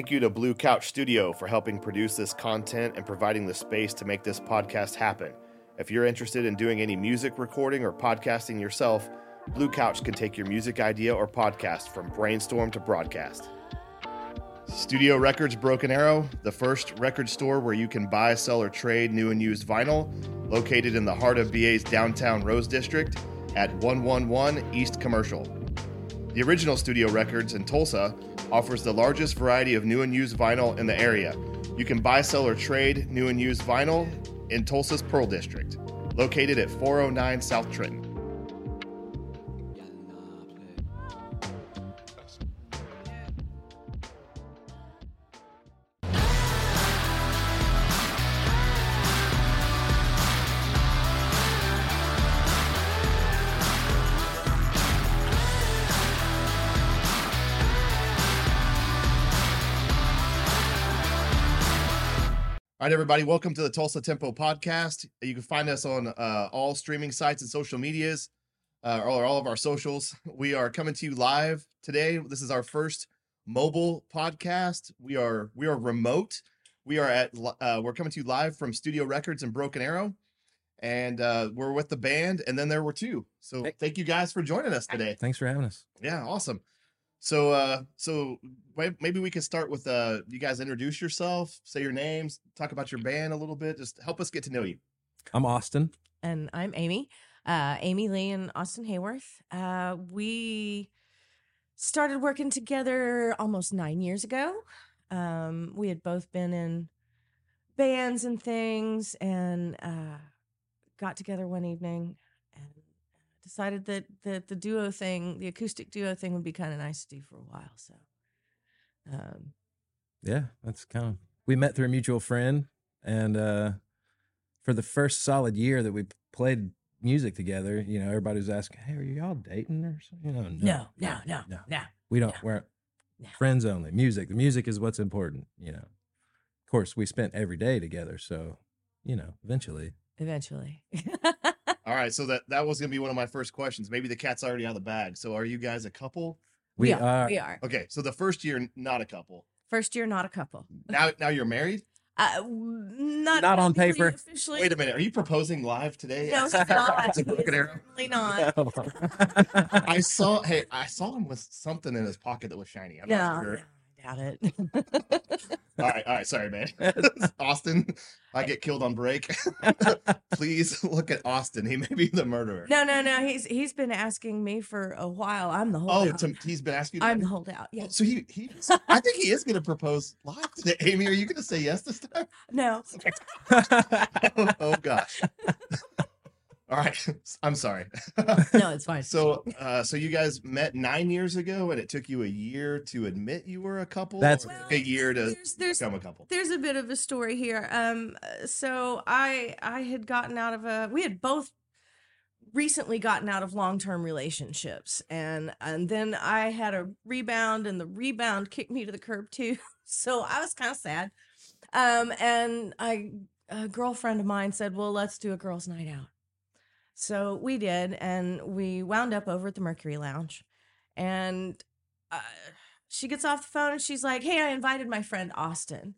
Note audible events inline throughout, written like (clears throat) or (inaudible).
Thank you to Blue Couch Studio for helping produce this content and providing the space to make this podcast happen. If you're interested in doing any music recording or podcasting yourself, Blue Couch can take your music idea or podcast from brainstorm to broadcast. Studio Records Broken Arrow, the first record store where you can buy, sell, or trade new and used vinyl, located in the heart of BA's downtown Rose District at 111 East Commercial. The original Studio Records in Tulsa offers the largest variety of new and used vinyl in the area. You can buy, sell, or trade new and used vinyl in Tulsa's Pearl District, located at 409 South Trenton. Right, everybody, welcome to the Tulsa Tempo podcast. You can find us on uh, all streaming sites and social medias, uh, or all of our socials. (laughs) We are coming to you live today. This is our first mobile podcast. We are we are remote. We are at uh, we're coming to you live from Studio Records in Broken Arrow, and uh, we're with the band. And then there were two. So thank you guys for joining us today. Thanks for having us. Yeah, awesome. So uh so maybe we can start with uh you guys introduce yourself, say your names, talk about your band a little bit, just help us get to know you. I'm Austin. and I'm Amy, uh, Amy Lee and Austin Hayworth. Uh, we started working together almost nine years ago. Um, we had both been in bands and things, and uh, got together one evening and decided that that the duo thing, the acoustic duo thing, would be kind of nice to do for a while. So, um, Yeah, that's kind of. We met through a mutual friend, and uh, for the first solid year that we played music together, you know, everybody was asking, "Hey, are y'all dating or something?" You know, no, no, no, no. no. We don't. No. We're No. friends only. Music. The music is what's important. You know. Of course, we spent every day together, so you know, eventually. Eventually. (laughs) All right, so that that was going to be one of my first questions. Maybe the cat's already out of the bag. So are you guys a couple? We, are. are. We are. Okay, so the first year not a couple. First year, not a couple. Now now you're married? Uh, not Not on paper. Officially, Wait a minute, are you proposing live today? No, (laughs) he's not. It's a broken. Certainly not. (laughs) I saw hey, I saw him with something in his pocket that was shiny. I'm No, not sure. Doubt it. All right, all right, sorry, man. (laughs) (laughs) Austin, I get killed on break. (laughs) Please look at Austin. He may be the murderer. no, no, no. He's he's been asking me for a while. I'm the Oh, holdout. to, he's been asking. I'm the holdout. Yeah. So he, he I think he is going to propose live today. Amy, are you going to say yes this time? No. oh, oh, gosh. All right, (laughs) I'm sorry. (laughs) No, it's fine. (laughs) so, uh, so you guys met nine years ago, and it took you a year to admit you were a couple. That's- or a year to there's there's become a couple. there's a bit of a story here. Um, so I I had gotten out of a we had both recently gotten out of long term relationships, and and then I had a rebound, and the rebound kicked me to the curb too. So I was kind of sad. Um, and I a girlfriend of mine said, "Well, let's do a girls' night out." So we did, and we wound up over at the Mercury Lounge, and. Uh, she gets off the phone and she's like, "Hey, I invited my friend Austin.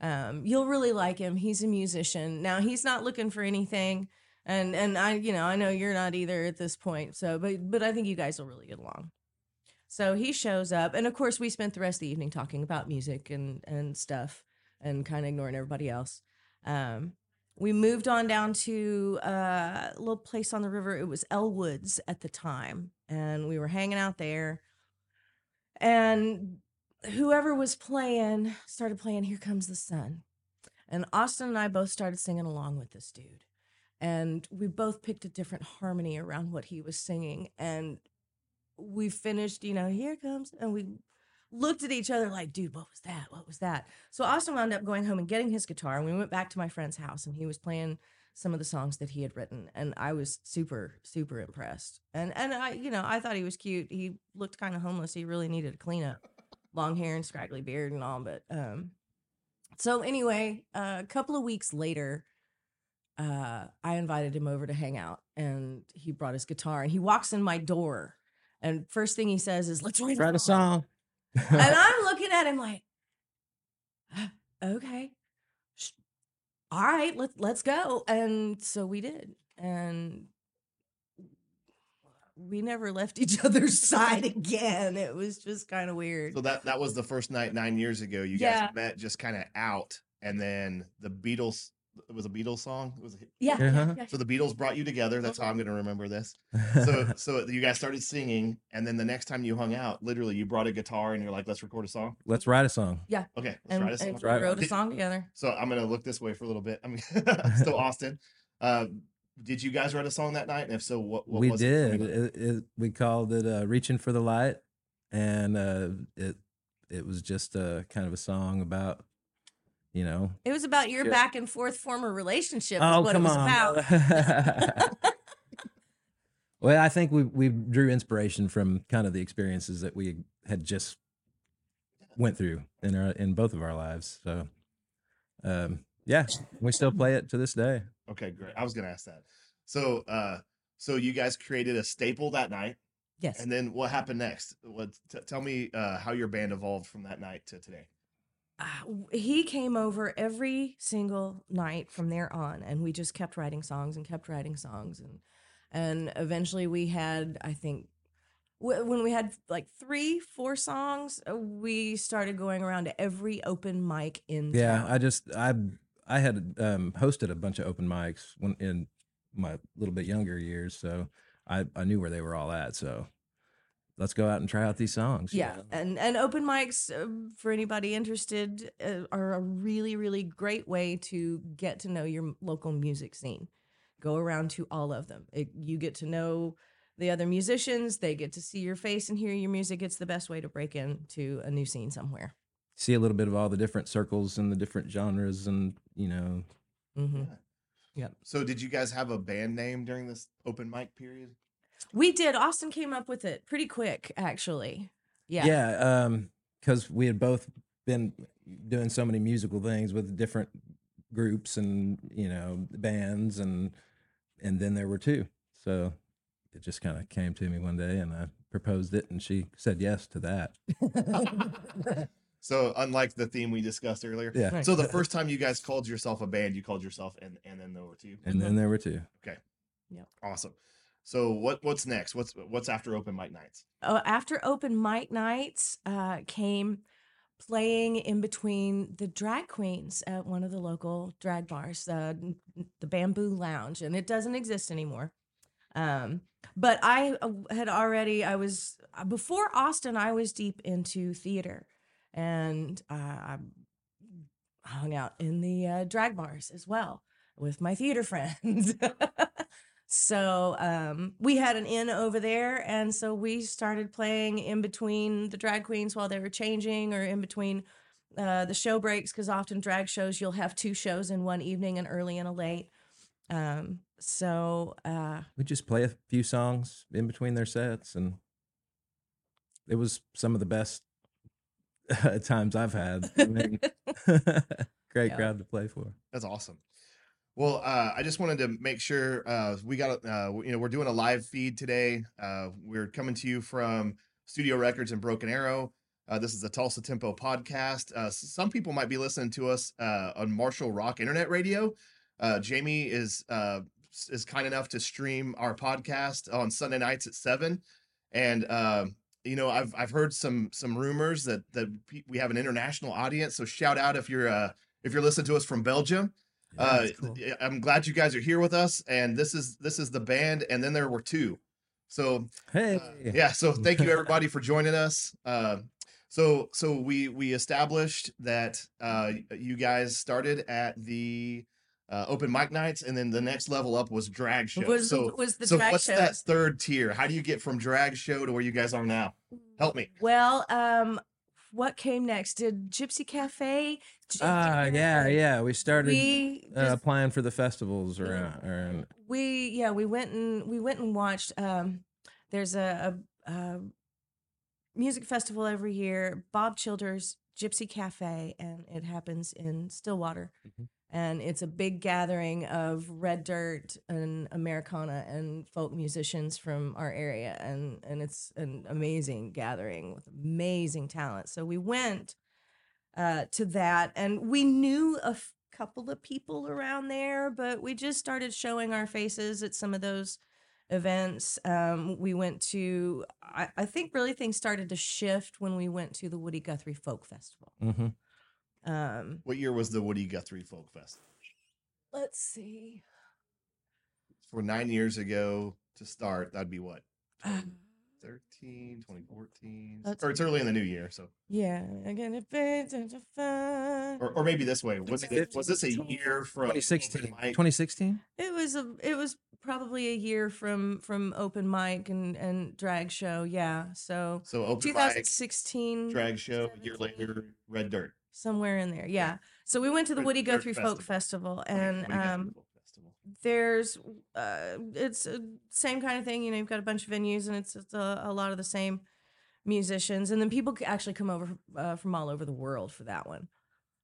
Um, you'll really like him. He's a musician. Now he's not looking for anything, and and I, you know, I know you're not either at this point. So, but but I think you guys will really get along." So he shows up, and of course, we spent the rest of the evening talking about music and and stuff, and kind of ignoring everybody else. Um, we moved on down to uh, a little place on the river. It was Elwoods at the time, and we were hanging out there. And whoever was playing started playing here comes the sun. And austin and i both started singing along with this dude. And we both picked a different harmony around what he was singing. And we finished you know here comes and we looked at each other like dude what was that? What was that? So austin wound up going home and getting his guitar and we went back to my friend's house and he was playing some of the songs that he had written and i was super super impressed. And and i you know i thought he was cute. He looked kind of homeless. He really needed a cleanup long hair and scraggly beard and all but um so anyway uh, a couple of weeks later uh i invited him over to hang out and he brought his guitar and he walks in my door and first thing he says is let's write, Write a song. And (laughs) i'm looking at him like okay, all right, let's let's go. And so we did, and we never left each (laughs) other's side (laughs) again. It was just kind of weird. So that that was the first night nine years ago. You Yeah. guys met just kind of out, and then the Beatles. It was a Beatles song. It was a, yeah, Uh-huh. yeah, yeah. so the Beatles brought you together. That's how I'm going to remember this. So (laughs) so you guys started singing, and then the next time you hung out, literally you brought a guitar and you're like, "Let's record a song." Let's write a song. Yeah. Okay, let's and, write a song. and we Right. wrote a song together. So I'm gonna look this way for a little bit. I'm (laughs) still (laughs) Austin. Uh, did you guys write a song that night? And if so, what, what we was it? did. It, it, we called it uh, "Reaching for the Light," and uh, it it was just a kind of a song about, you know. It was about your Yeah. back and forth former relationship. is Oh what come it was on! about. (laughs) well, I think we we drew inspiration from kind of the experiences that we had just went through in our in both of our lives. So, um, yeah, we still play it to this day. Okay, great. I was gonna ask that. So, uh, so you guys created a staple that night, Yes. and then what happened next? What? T- tell me uh, how your band evolved from that night to today. Uh, he came over every single night from there on and we just kept writing songs and kept writing songs and and eventually we had i think when we had like three four songs uh, we started going around to every open mic in Yeah, town. I just I I had um, hosted a bunch of open mics when in my little bit younger years, so I I knew where they were all at. So let's go out and try out these songs. you yeah know? and and open mics uh, for anybody interested uh, are a really really great way to get to know your local music scene. Go around to all of them. It, you get to know the other musicians they get to see your face and hear your music. It's the best way to break into a new scene somewhere. See a little bit of all the different circles and the different genres, and you know, hmm So, did you guys have a band name during this open mic period? We did austin came up with it pretty quick actually yeah yeah, um, because we had both been doing so many musical things with different groups and you know bands and and then there were two so it just kind of came to me one day and i proposed it and she said yes to that (laughs) So, unlike the theme we discussed earlier. yeah Right. So the first time you guys called yourself a band, you called yourself, and and then there were two. and then there were two okay yeah Awesome. So what what's next? What's what's after open mic nights? uh, after open mic nights uh, came playing in between the drag queens at one of the local drag bars, uh, the Bamboo Lounge, and it doesn't exist anymore. Um, but I uh, had already, I was uh, before Austin, I was deep into theater, and uh, I hung out in the drag bars as well with my theater (laughs) friends. (laughs) so um, we had an inn over there, and so we started playing in between the drag queens while they were changing, or in between uh, the show breaks, because often drag shows you'll have two shows in one evening, an early and a late. Um, so uh, we just play a few songs in between their sets and it was some of the best (laughs) times i've had I mean, (laughs) great Yeah. crowd to play for That's awesome. Well, uh, I just wanted to make sure uh, we got uh, you know we're doing a live feed today. Uh, we're coming to you from Studio Records in Broken Arrow. Uh, this is the Tulsa Tempo podcast. Uh, some people might be listening to us on Marshall Rock Internet Radio. Jamie is is kind enough to stream our podcast on Sunday nights at seven, and you know I've I've heard some some rumors that that we have an international audience. So shout out if you're if you're listening to us from Belgium. Uh, cool. th- I'm glad you guys are here with us, and this is this is the band, and then there were two. So hey uh, yeah, so (laughs) thank you everybody for joining us. Uh, so so we we established that uh, you guys started at the uh, open mic nights, and then the next level up was drag show. was so was the so drag what's shows. that third tier? How do you get from drag show to where you guys are now? Help me. Well, um, what came next? Did Gypsy Cafe? Gy- ah yeah yeah we started We uh, just- applying for the festivals around, around we yeah we went and we went and watched. Um, there's a, a, a music festival every year, Bob Childers Gypsy Cafe, and it happens in Stillwater. Mhm. And it's a big gathering of red dirt and Americana and folk musicians from our area, and and it's an amazing gathering with amazing talent. So we went uh, to that. And we knew a f- couple of people around there, but we just started showing our faces at some of those events. Um, we went to, I, I think really things started to shift when we went to the Woody Guthrie Folk Festival. hmm Um, What year was the Woody Guthrie Folk Fest? let's see. For nine years ago to start, that'd be what? (sighs) Uh, 13, 2014. That's- or it's early in the new year. So, yeah, again, it fades into fun. or, or maybe this way. Was, it, was this a year from 2016? 2016? It was a it was probably a year from from open mic and and drag show. Yeah, so So open mic, 2016 drag show, a year later, Red Dirt. Somewhere in there. Yeah. So we went to the Woody Guthrie Folk Festival, and um, Festival. there's uh, it's a same kind of thing. You know, you've got a bunch of venues, and it's, it's a, a lot of the same musicians, and then people actually come over uh, from all over the world for that one.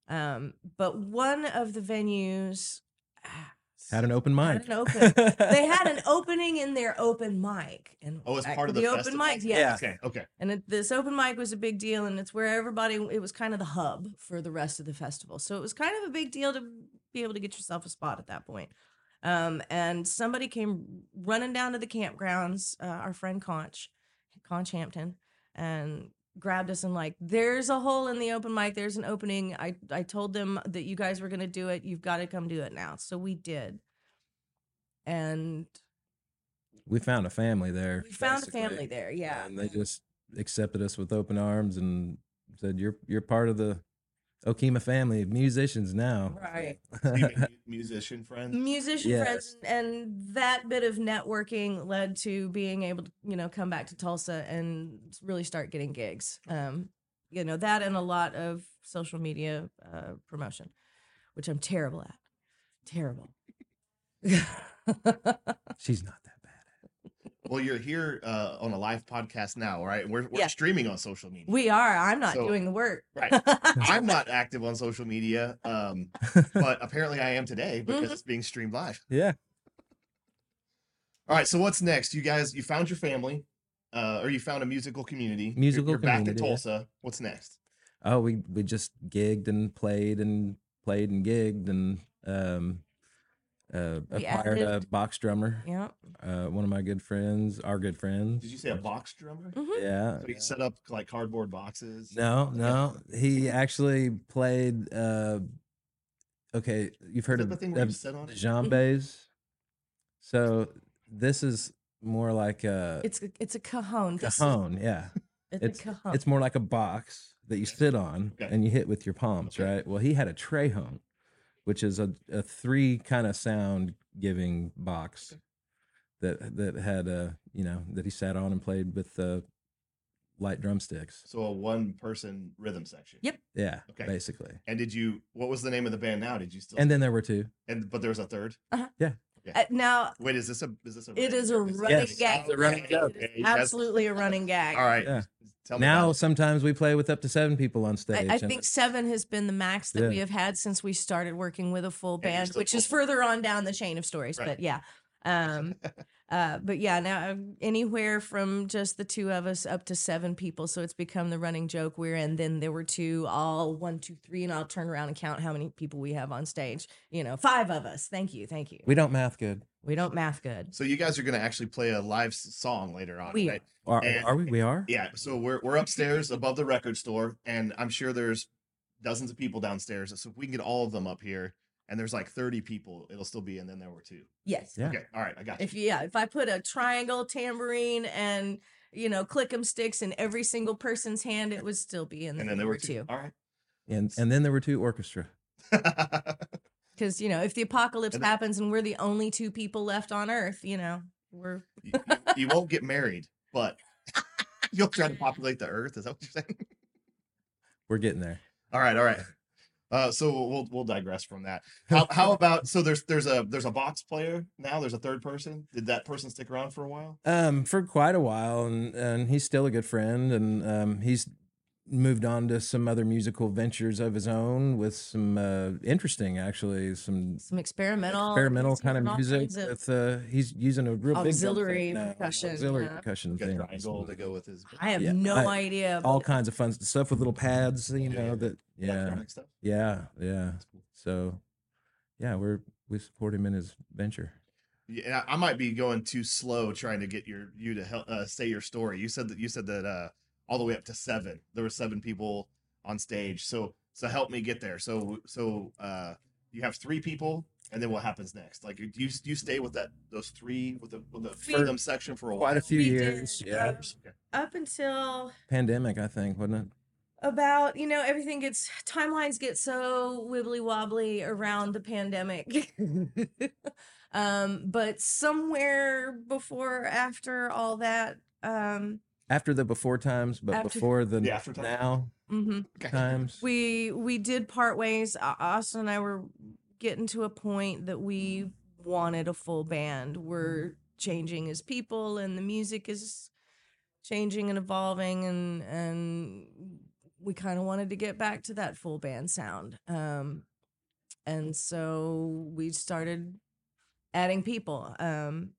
Um, but one of the venues ah, Had an open mic. had an open. they had an (laughs) opening in their open mic, and Oh, it's part of the the open festival? mic. Yeah. Yeah. Okay, okay. And it, this open mic was a big deal, and it's where everybody. It was kind of the hub for the rest of the festival, so it was kind of a big deal to be able to get yourself a spot at that point. Um, and somebody came running down to the campgrounds, uh, our friend Conch, Conch Hampton, and grabbed us and like, there's a hole in the open mic. There's an opening. I I told them that you guys were gonna do it. You've got to come do it now. So we did. And We found a family there. we found a family there. Yeah. And they just accepted us with open arms and said, "You're you're part of the Okemah family musicians now." Right. So you made (laughs) mu- musician friends. musician Yes. friends and that bit of networking led to being able to you know come back to tulsa and really start getting gigs um you know that and a lot of social media uh, promotion which i'm terrible at terrible (laughs) She's not that bad. Well, you're here uh, on a live podcast now, right? We're, we're Yeah. streaming on social media. we are i'm not So- doing the work Right. (laughs) I'm not active on social media, um, (laughs) but apparently I am today because Mhm. it's being streamed live. Yeah. All right. So what's next? You guys, you found your family, uh, or you found a musical community. You're- Musical you're, back in community, yeah. Tulsa. What's next? Oh, we we just gigged and played and played and gigged and um uh We acquired a box drummer. yeah Uh one of my good friends, our good friends. Did you say a box drummer? Mhm. Yeah. So you set up like cardboard boxes. No, no. He actually played uh okay, you've heard that of, the thing where you of sit on it? djembes. So this is more like a it's a, it's a cajon This is- cajon, yeah. it's, It's a cajon it's more like a box that you sit on Okay. and you hit with your palms, Okay. right? Well, he had a trehone, which is a, a three kind of sound giving box that that had a you know that he sat on and played with the light drumsticks. So a one person rhythm section. Yep. Yeah, Okay. basically. And did you? What was the name of the band? Now did you still? And then there were two. and but there's a uh-huh. Third. Uh, now Wait, is this a? Is this a? It is a running running Yes, gag. it's a running joke. It is Okay, absolutely a running (laughs) gag. All right. Yeah. Tell me Now about sometimes we play with up to seven people on stage. I, I and think seven has been the max that we have had since we started working with a full And you're band, still which is full. further on down the chain of stories. Right. But yeah, um, (laughs) uh, but yeah, now uh, anywhere from just the two of us up to seven people, so it's become the running joke. We're and then there were two, all one, two, three, and I'll turn around and count how many people we have on stage. You know, five of us. Thank you, thank you. we don't math good. We don't math good. So you guys are going to actually play a live song later on, We right? Are, And- are we? We are. Yeah. So we're we're upstairs above the record store, and I'm sure there's dozens of people downstairs. So if we can get all of them up here, and there's like 30 people, it'll still be, and then there were two. Yes. Yeah. Okay. All right. I got you. If yeah, if I put a triangle tambourine and you know click 'em sticks in every single person's hand, it would still be in and then there were two. All right. And and then there were two orchestra. (laughs) Because you know, if the apocalypse And then- happens and we're the only two people left on Earth, you know, we're you, you- you won't get married, but (laughs) you'll try to populate the earth. Is that what you're saying? We're getting there. All right, all right. Uh, so we'll we'll digress from that. (laughs) How how about so there's there's a there's a box player now. There's a third person. Did that person stick around for a while? Um, for quite a while, and and he's still a good friend, and um, he's moved on to some other musical ventures of his own with some uh, interesting, actually, some Some experimental, experimental kind of music. of- With uh, he's using a real Auxiliary big drum thing now, percussion, auxiliary yeah. percussion thing, triangle to go with his I have Yeah, no I- idea. all kinds of fun stuff with little pads. You know Yeah. that, yeah, stuff. yeah, yeah. Cool. So, yeah, we're we support him in his venture. Yeah, I I might be going too slow trying to get your you to help uh, say your story. You said that you said that uh, all the way up to seven. There were seven people on stage. So so help me get there. So so uh, you have three people, and then what happens next? Like, do you do you stay with that those three with the with the We- section for a Quite while? a few We years. did, Yeah, um, up until pandemic, I think, wasn't it? about you know everything gets timelines get so wibbly wobbly around the pandemic (laughs) (laughs) um but somewhere before after all that um After the before times, but After- before the Yeah, after times. now mhm. Okay. times. we we did part ways Au- austin and i were getting to a point that we wanted a full band we're changing as people and the music is changing and evolving and and we kind of wanted to get back to that full band sound um and so we started adding people um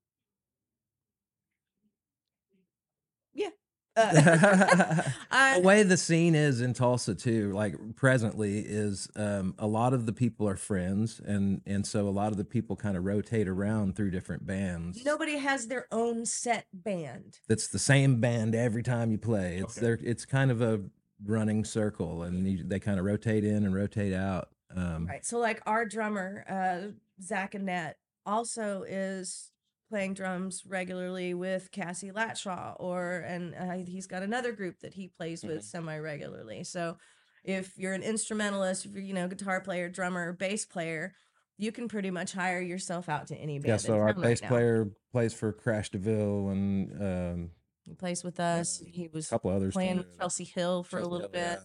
(laughs) (laughs) yeah uh, the way the scene is in Tulsa too, like presently, is um, a lot of the people are friends, and and so a lot of the people kind of rotate around through different bands. nobody has their own set band that's the same band every time you play. It's Okay. there. It's kind of a running circle, and you, they kind of rotate in and rotate out. Um, Right. So like our drummer, uh, Zach Annette, also is playing drums regularly with Cassie Latshaw, or and uh, he's got another group that he plays with semi regularly. So if you're an instrumentalist, if you're you know guitar player, drummer, bass player, you can pretty much hire yourself out to any band. Yeah, so our right bass player plays for Crash DeVille and um, he plays with us. He was a couple others. playing with Chelsea Hill for a little Hill, bit.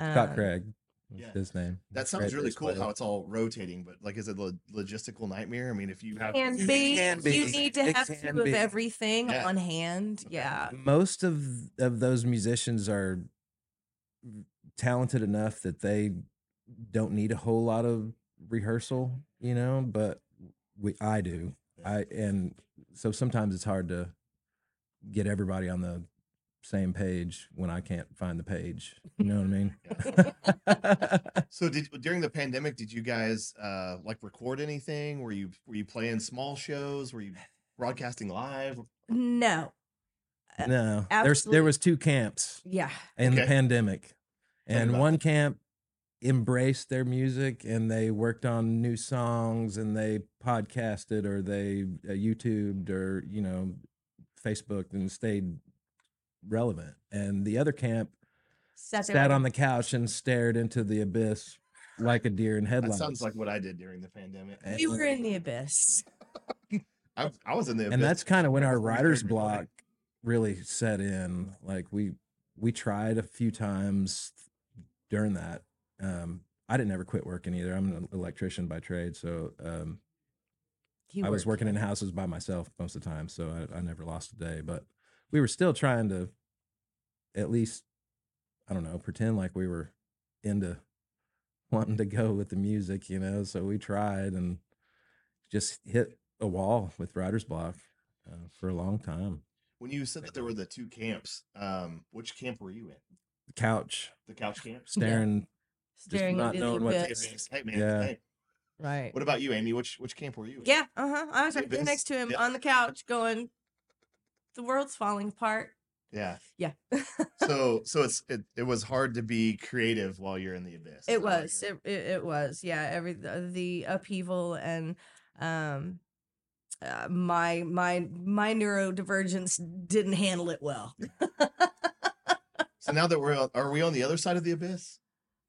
yeah. Scott Um, Craig, was Yeah. his name. That sounds Great really cool player. how it's all rotating, but like, is it a logistical nightmare? I mean, if you have Can be. can You need to It have can two of everything Yeah. on hand. Yeah. most of of those musicians are talented enough that they don't need a whole lot of rehearsal, you know, but we I do. I and so sometimes it's hard to get everybody on the same page when I can't find the page. You know what I mean? (laughs) (laughs) So did during the pandemic, did you guys uh like record anything? Were you were you playing small shows? Were you broadcasting live? No. no. There's absolutely. there was two camps. Yeah. in the pandemic. And one that. camp embraced their music and they worked on new songs and they podcasted or they uh, YouTubed or, you know, Facebook and stayed relevant. And the other camp Sat, sat on the couch and stared into the abyss like a deer in That headlights. sounds like what I did during the pandemic. we were in the abyss. (laughs) I, I was in the abyss. and that's kind of when our before we started writer's block really set in like we we tried a few times during that um i didn't ever quit working either i'm an electrician by trade so um i was working in houses by myself most of the time so I, I never lost a day but we were still trying to at least i don't know pretend like we were into (laughs) wanting to go with the music you know so we tried and just hit a wall with writer's block uh, for a long time When you said that there were the two camps, um, which camp were you in? the couch The couch camp? staring staring not into knowing what to abyss. Hey man, Yeah. hey. Right. What about you, Amy? Which which camp were you in? Yeah. Uh huh. I was The right next to him Yeah. on the couch, going, "The world's falling apart." Yeah. Yeah. So so (laughs) it's it, it was hard to be creative while you're in the abyss. It was. It, it, it was. Yeah. Every the, the upheaval and um uh, my my my neurodivergence didn't handle it well. (laughs) So now that we're on, are we on the other side of the abyss?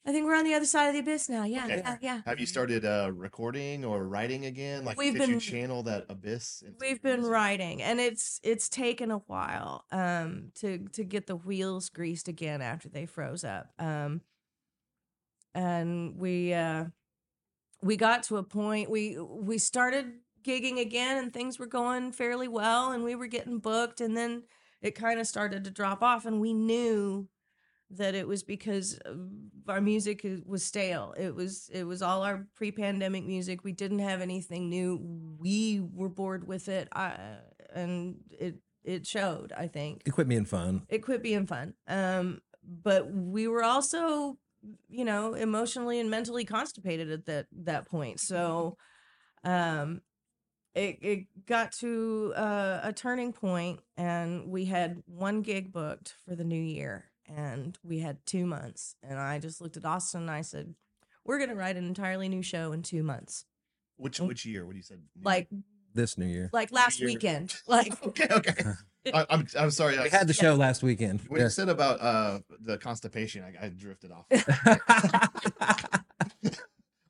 I think we're on the other side of the abyss now. Yeah. Okay. Yeah. Yeah. Have you started uh recording or writing again? Like We've did you channel that abyss? We've been music? writing and it's it's taken a while um to to get the wheels greased again after they froze up. Um and we uh we got to a point we we started gigging again and things were going fairly well and we were getting booked and then it kind of started to drop off and we knew that it was because uh, our music was stale. It was it was all our pre-pandemic music. We didn't have anything new. We were bored with it, I, and it it showed. I think It quit being fun. it quit being fun. Um, but we were also, you know, emotionally and mentally constipated at that that point. So, um, it it got to uh, a turning point, and we had one gig booked for the new year, and we had two months. And I just looked at Austin and I said, "We're gonna write an entirely new show in two months, Which which year? What do you said? like This New Year. like last year. weekend, (laughs) like." (laughs) okay, okay. (laughs) I, I'm I'm sorry. We I, had the show last weekend. when you said about uh the constipation, I, I drifted off.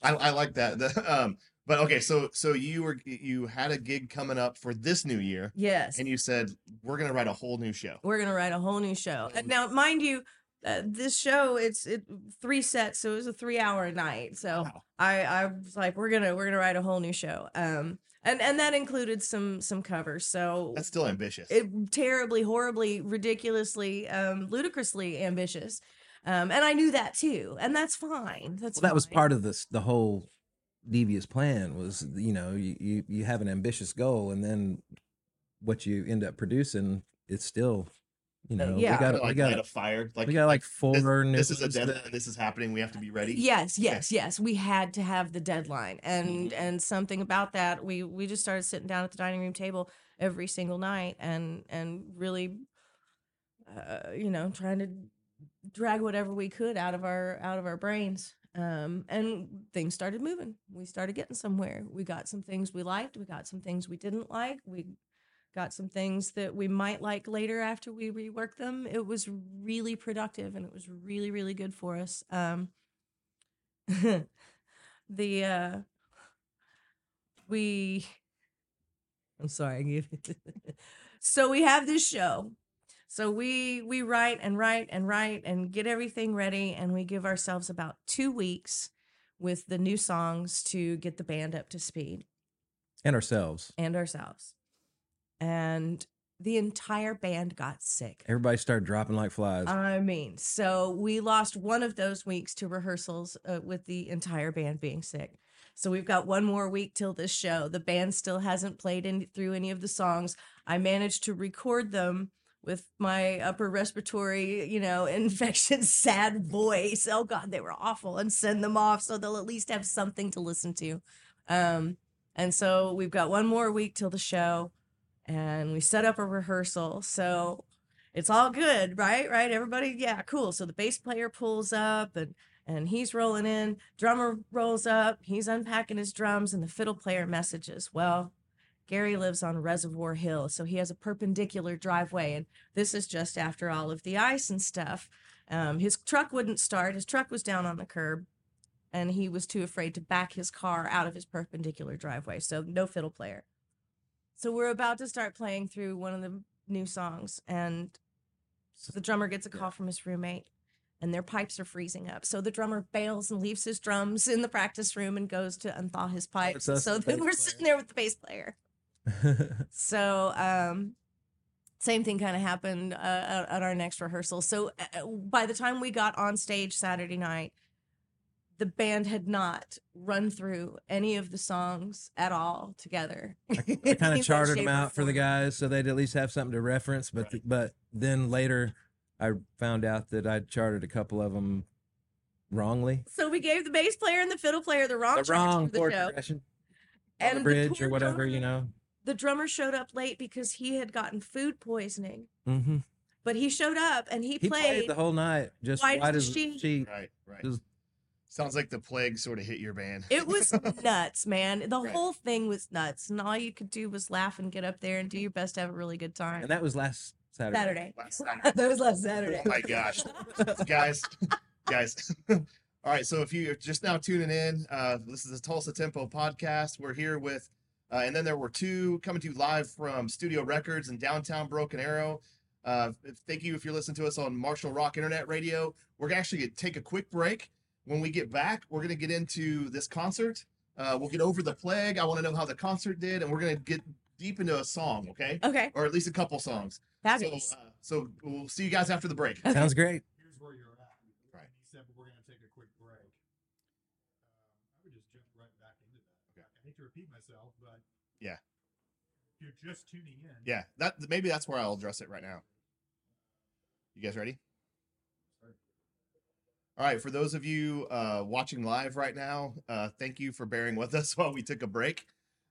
I, I like that. The, um, but okay, so so you were you had a gig coming up for this new year, Yes. and you said we're gonna write a whole new show. we're gonna write a whole new show. And now, mind you, uh, this show it's it three sets, so it was a three hour night. So Wow. I I was like, we're gonna we're gonna write a whole new show. Um, and and that included some some covers. So That's still ambitious. it terribly, horribly, ridiculously, um, ludicrously ambitious. Um, and I knew that too, and that's fine. That's well, that was part of this the whole devious plan was you know you, you you have an ambitious goal and then what you end up producing it's still you know yeah. we got like we got light a fire. Like we got like four this, this is a ones that- deadline. This is happening. We have to be ready. Yes, yes, yes. We had to have the deadline, and Mm-hmm. and something about that. We we just started sitting down at the dining room table every single night, and and really, uh, you know, trying to drag whatever we could out of our out of our brains. Um, and things started moving. We started getting somewhere. We got some things we liked. We got some things we didn't like. We got some things that we might like later after we rework them. It was really productive and it was really, really good for us. Um, (laughs) the uh we I'm sorry. (laughs) so we have this show. So we we write and write and write and get everything ready and we give ourselves about 2 weeks with the new songs to get the band up to speed and ourselves and ourselves. And the entire band got sick. everybody started dropping like flies I mean, so we lost one of those weeks to rehearsals uh, with the entire band being sick. So we've got one more week till this show. The band still hasn't played in, through any of the songs. I managed to record them with my upper respiratory, you know, (laughs) infection, sad voice. Oh God, they were awful, and send them off so they'll at least have something to listen to. Um, and so we've got one more week till the show, and we set up a rehearsal. So it's all good, right? Right? Everybody, yeah, cool. So the bass player pulls up and and he's rolling in. Drummer rolls up. He's unpacking his drums, and the fiddle player messages. Well, Gary lives on Reservoir Hill, so he has a perpendicular driveway, and this is just after all of the ice and stuff. Um, his truck wouldn't start. His truck was down on the curb, and he was too afraid to back his car out of his perpendicular driveway. So no fiddle player. So we're about to start playing through one of the new songs, and the drummer gets a call from his roommate, and their pipes are freezing up. So the drummer bails and leaves his drums in the practice room and goes to unthaw his pipes. So then we're player. sitting there with the bass player. (laughs) So um, same thing kind of happened uh, at, at our next rehearsal. So uh, by the time we got on stage Saturday night, the band had not run through any of the songs at all together. I (laughs) kind of charted them out for the guys so they'd at least have something to reference. But Right. but then later, I found out that I'd charted a couple of them wrongly. So we gave the bass player and the fiddle player the wrong The wrong for the chord show. progression, And on the the bridge or poor whatever, you know. The drummer showed up late because he had gotten food poisoning. Mm-hmm. But he showed up and he, He played. played the whole night, just White white, as as a a sheet. sheet. Right, right. Just- Sounds like the plague sort of hit your band. It was (laughs) nuts, man. The Right. whole thing was nuts. And all you could do was laugh and get up there and do your best to have a really good time. And that was last Saturday. Saturday. Last (laughs) Saturday. that was last Saturday. Oh my gosh, (laughs) guys, guys. All right, so if you're just now tuning in, uh, this is the Tulsa Tempo podcast. We're here with, uh, and then there were two coming to you live from Studio Records in downtown Broken Arrow. Uh, thank you if you're listening to us on Marshall Rock Internet Radio. We're actually going to take a quick break. When we get back, we're going to get into this concert. Uh, we'll get over the plague. I want to know how the concert did, and we're going to get deep into a song, okay? Okay. Or at least a couple songs. So, Fabulous. uh, so we'll see you guys after the break. Sounds great. Here's where you're to repeat myself, but Yeah. you're just tuning in. Yeah, that maybe that's where I'll address it right now. You guys ready? All right, for those of you uh, watching live right now, uh, thank you for bearing with us (laughs) while we took a break.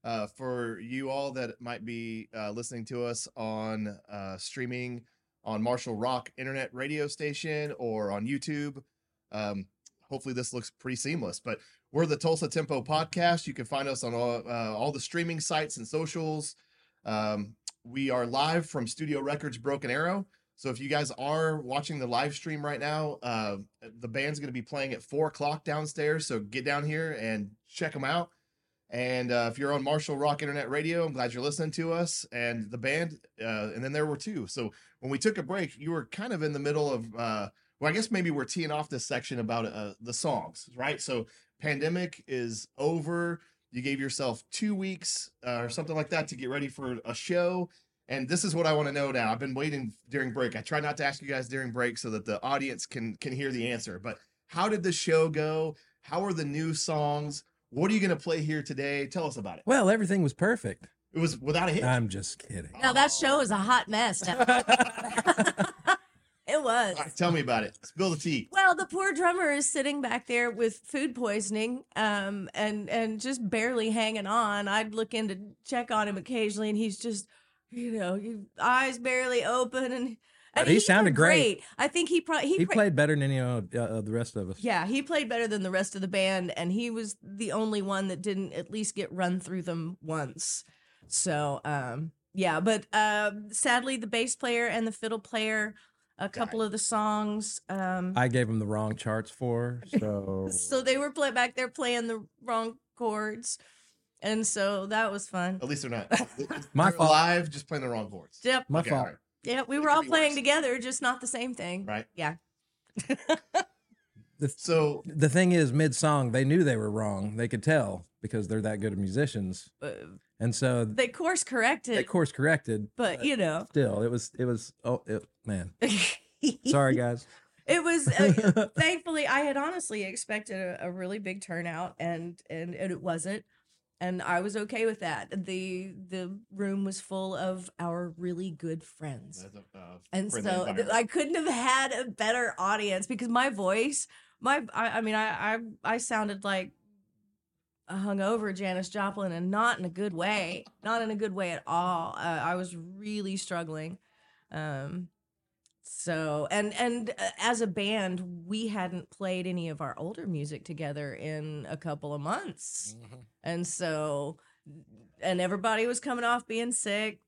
Uh, for you all that might be uh, listening to us on uh, streaming on Marshall Rock Internet Radio Station or on YouTube, um, hopefully this looks pretty seamless. But we're the Tulsa Tempo Podcast. You can find us on all, uh, all the streaming sites and socials. Um, we are live from Studio Records Broken Arrow. So if you guys are watching the live stream right now, uh, the band's going to be playing at four o'clock downstairs. So get down here and check them out. And uh, if you're on Marshall Rock Internet Radio, I'm glad you're listening to us and the band. Uh, and then there were two. So when we took a break, you were kind of in the middle of, uh, well, I guess maybe we're teeing off this section about uh, the songs, right? So pandemic is over. You gave yourself two weeks uh, or something like that to get ready for a show. And this is what I want to know now. I've been waiting during break. I try not to ask you guys during break so that the audience can can hear the answer. But how did the show go? How are the new songs? What are you going to play here today? Tell us about it. Well, everything was perfect. It was without a hitch. I'm just kidding. No, that show is a hot mess. (laughs) it was. All right, tell me about it. Spill the tea. Well, the poor drummer is sitting back there with food poisoning, um, and and just barely hanging on. I'd look in to check on him occasionally, and he's just, you know, he- eyes barely open, and, But and he sounded great. great. I think he probably he, He pra- played better than any of uh, uh, the rest of us. Yeah, he played better than the rest of the band, and he was the only one that didn't at least get run through them once. So, um, yeah, but um, sadly, the bass player and the fiddle player, a couple of the songs, um, I gave them the wrong charts for, (laughs) so so they were play back there playing the wrong chords, and so that was fun. At least they're not. (laughs) My they're fault. live, just playing the wrong chords. Yep, my Okay, fault. all right, yeah, we It were all playing worse. together, just not the same thing. right. Yeah. (laughs) The, So the thing is, mid song, they knew they were wrong. They could tell because they're that good of musicians, Uh, and so they course corrected, they course corrected. but you know, Still, it was it was oh it, man. (laughs) Sorry guys. It was uh, (laughs) thankfully I had honestly expected a, a really big turnout and, and and it wasn't and I was okay with that. The the room was full of our really good friends. a, uh, And so th- I couldn't have had a better audience because my voice, my I, I mean I, I I sounded like a hungover Janis Joplin and not in a good way, not in a good way at all. Uh, I was really struggling. Um so and and uh, as a band we hadn't played any of our older music together in a couple of months. And so and everybody was coming off being sick.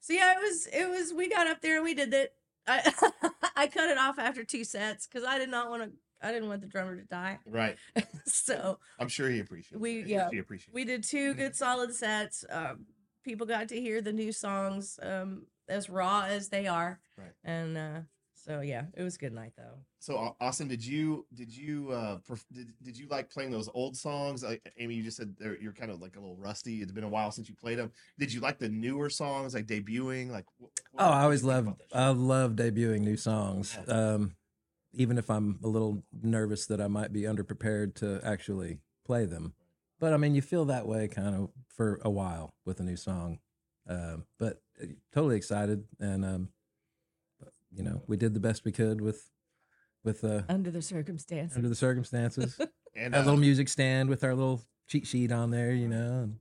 So yeah, it was it was we got up there and we did it. I (laughs) I cut it off after two sets because I did not want to I didn't want the drummer to die. right. (laughs) so I'm sure he appreciates. We- it. yeah, He appreciates. we did two good solid sets. Um, people got to hear the new songs um, as raw as they are. Right. And uh, so yeah, it was a good night though. So Austin, did you did you uh perf- did, did you like playing those old songs? Like Amy, you just said they're- you're kind of like a little rusty. It's been a while since you played them. Did you like the newer songs, like debuting? Like wh- what- Oh, I always love I love debuting new songs. Yeah. Um, even if I'm a little nervous that I might be underprepared to actually play them. But I mean, you feel that way kind of for a while with a new song. Um, but uh, totally excited, and um, you know, we did the best we could with with uh, Under the circumstances. under the circumstances. (laughs) and a uh, little music stand with our little cheat sheet on there, you know. And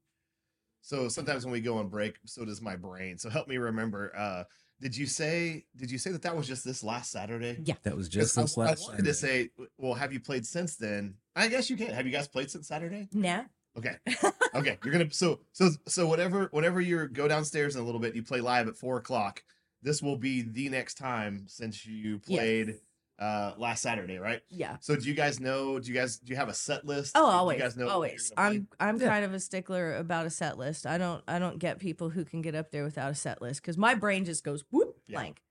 so sometimes when we go on break, so does my brain. So help me remember. Did you say did you say that that was just this last Saturday? Yeah. that was just I, this I last. wanted to say, well, have you played since then? I guess you can. Have you guys played since Saturday? Nah. Okay. (laughs) okay you're gonna so so so whatever whatever you go downstairs in a little bit you play live at four o'clock this will be the next time since you played uh last saturday right Yeah. so do you guys know do you guys do you have a set list Oh, Do you always, guys know always. gonna play? I'm I'm Yeah. kind of a stickler about a set list. I don't I don't get people who can get up there without a set list because my brain just goes whoop Yeah. blank.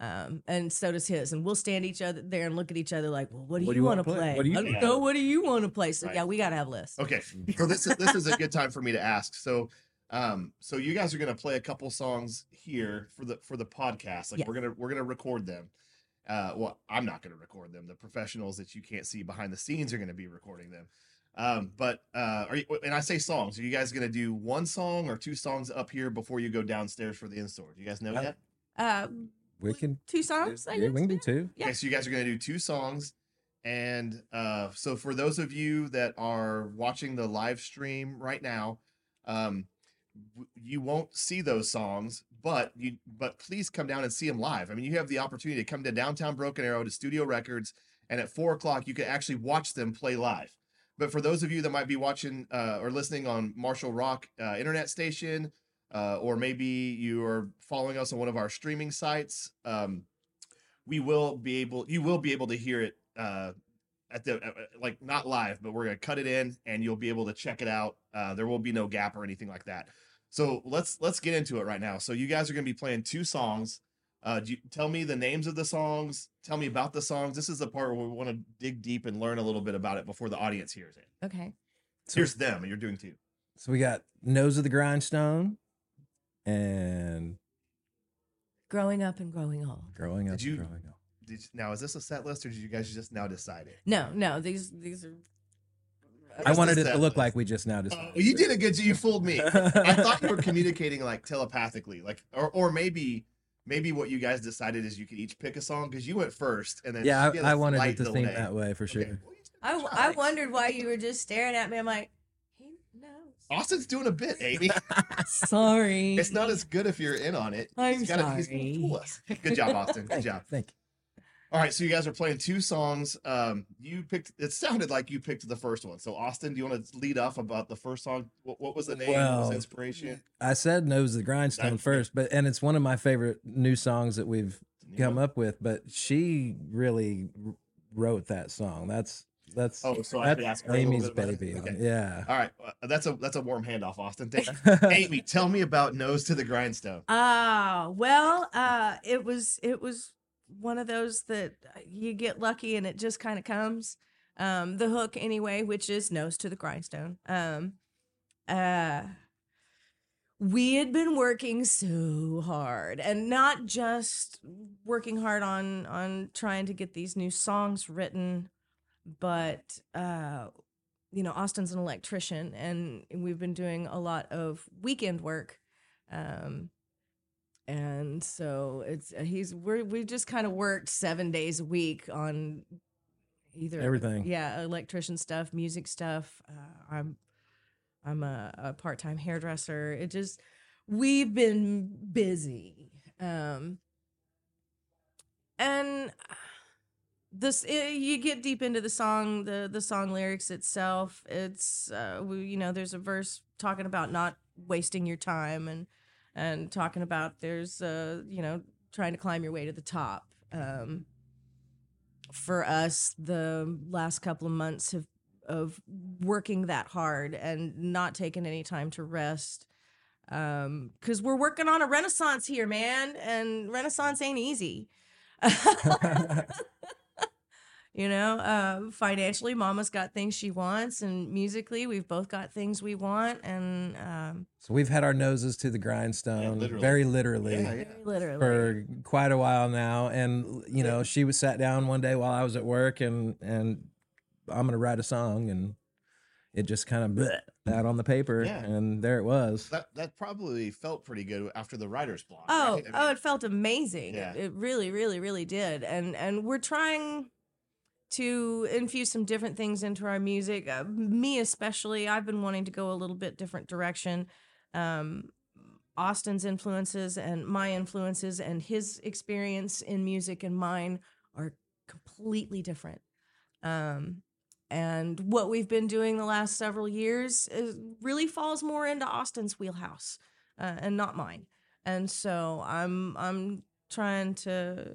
Um, and so does his, and we'll stand each other there and look at each other like, "Well, what do What you, you want to play? play? What do you I don't wanna know. play?" What do you want to play?" So Right. yeah, we gotta have lists. okay so this is this is a good time for me to ask so um so you guys are gonna play a couple songs here for the for the podcast like Yeah. we're gonna we're gonna record them uh well i'm not gonna record them the professionals that you can't see behind the scenes are gonna be recording them Um, but uh, are you, and I say songs. Are you guys gonna do one song or two songs up here before you go downstairs for the in store? Do you guys know Uh, yet? Uh, We can two songs. I yeah, we can do guess? two. Yeah. Okay, so you guys are going to do two songs. And uh, so for those of you that are watching the live stream right now, um, you won't see those songs, but you but please come down and see them live. I mean, you have the opportunity to come to downtown Broken Arrow to Studio Records, and at four o'clock you can actually watch them play live. But for those of you that might be watching uh, or listening on Marshall Rock uh, internet station, uh, or maybe you are following us on one of our streaming sites, um, we will be able you will be able to hear it uh at the uh, uh, like not live but we're gonna cut it in and you'll be able to check it out there will be no gap or anything like that so let's let's get into it right now so you guys are gonna be playing two songs uh do you, tell me the names of the songs tell me about the songs this is the part where we want to dig deep and learn a little bit about it before the audience hears it Okay. So, here's them and you're doing two so we got Nose of the Grindstone and Growing up and growing old. Growing Up Did you- and Growing Up. did you, now is this a set list or did you guys just now decide it No, no. These these are. I wanted it to look like we just now Oh, decided. you did a good you fooled me I thought you were communicating like telepathically, like or or maybe maybe what you guys decided is you could each pick a song because you went first and then yeah, I, had I, a I wanted it to delay. think that way for sure. Okay. Well, I, I wondered why you were just staring at me. I'm like, he knows. Austin's doing a bit, Amy. (laughs) Sorry. it's not as good if you're in on it. I'm He's gotta- he's gonna fool sorry. us. Good job, Austin. Good job. thank you. All right, so you guys are playing two songs. Um, you picked. It sounded like you picked the first one. So Austin, do you want to lead off about the first song? What, what was the name? what was inspiration? I said Nose of the Grindstone That's- first, but and it's one of my favorite new songs that we've come up with. But she really wrote that song. That's that's Oh, so I that's ask her a little Amy's bit about baby. Okay. Yeah. All right, uh, that's a that's a warm handoff, Austin. (laughs) Amy, tell me about Nose to the Grindstone. Ah, well, uh, it was it was one of those that you get lucky and it just kind of comes. Um, the hook anyway, which is nose to the grindstone. Um, uh, we had been working so hard, and not just working hard on on trying to get these new songs written, but uh, you know, Austin's an electrician, and we've been doing a lot of weekend work. Um, and so it's uh, he's we're we just kind of worked seven days a week on either Everything. yeah electrician stuff music stuff. Uh, i'm i'm a, a part-time hairdresser. It just we've been busy um and this i you get deep into the song the the song lyrics itself. It's uh we, you know there's a verse talking about not wasting your time and and talking about there's uh you know trying to climb your way to the top. Um for us the last couple of months have of working that hard and not taking any time to rest. Um because we're working on a renaissance here man and renaissance ain't easy (laughs) (laughs) you know uh financially mama's got things she wants and musically we've both got things we want and um So we've had our noses to the grindstone, literally. very literally, Yeah, yeah. literally for quite a while now. And you know, she was sat down one day while I was at work, and and I'm gonna write a song, and it just kind of out on the paper, Yeah. and there it was. That that probably felt pretty good after the writer's block. Oh, right? I oh, it felt amazing. Yeah. It, it really, really, really did. And and we're trying to infuse some different things into our music. Uh, me especially, I've been wanting to go a little bit different direction. Um, Austin's influences and my influences and his experience in music and mine are completely different. Um, and what we've been doing the last several years is, really falls more into Austin's wheelhouse uh, and not mine. And so I'm I'm trying to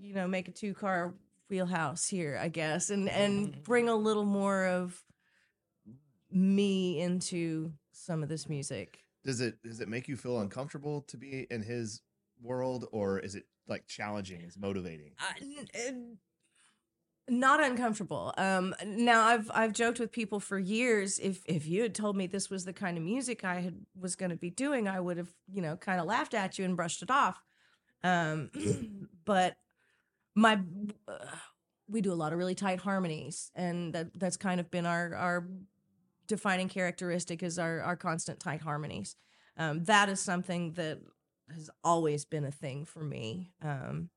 you know make a two car wheelhouse here, I guess, and and bring a little more of me into some of this music. does it does it make you feel uncomfortable to be in his world, or is it like challenging? Is motivating? I- n- n- not uncomfortable. Um, now I've I've joked with people for years. If if you had told me this was the kind of music I had was going to be doing, I would have you know kind of laughed at you and brushed it off. Um, (clears throat) but my uh, we do a lot of really tight harmonies, and that that's kind of been our our defining characteristic is our our constant tight harmonies. Um, that is something that has always been a thing for me. Um,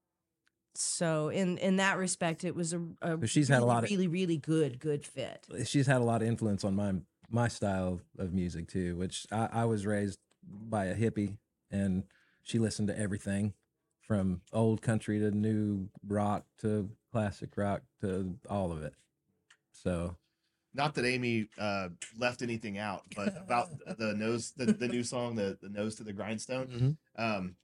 so in in that respect, it was a, a she's had a lot of- really really good good fit. she's had a lot of influence on my my style of music too, which I, I was raised by a hippie and she listened to everything from old country to new rock to classic rock to all of it. So Not that Amy uh, left anything out, but about (laughs) the nose, the, the new song, the, the nose to the grindstone. Mhm. Um,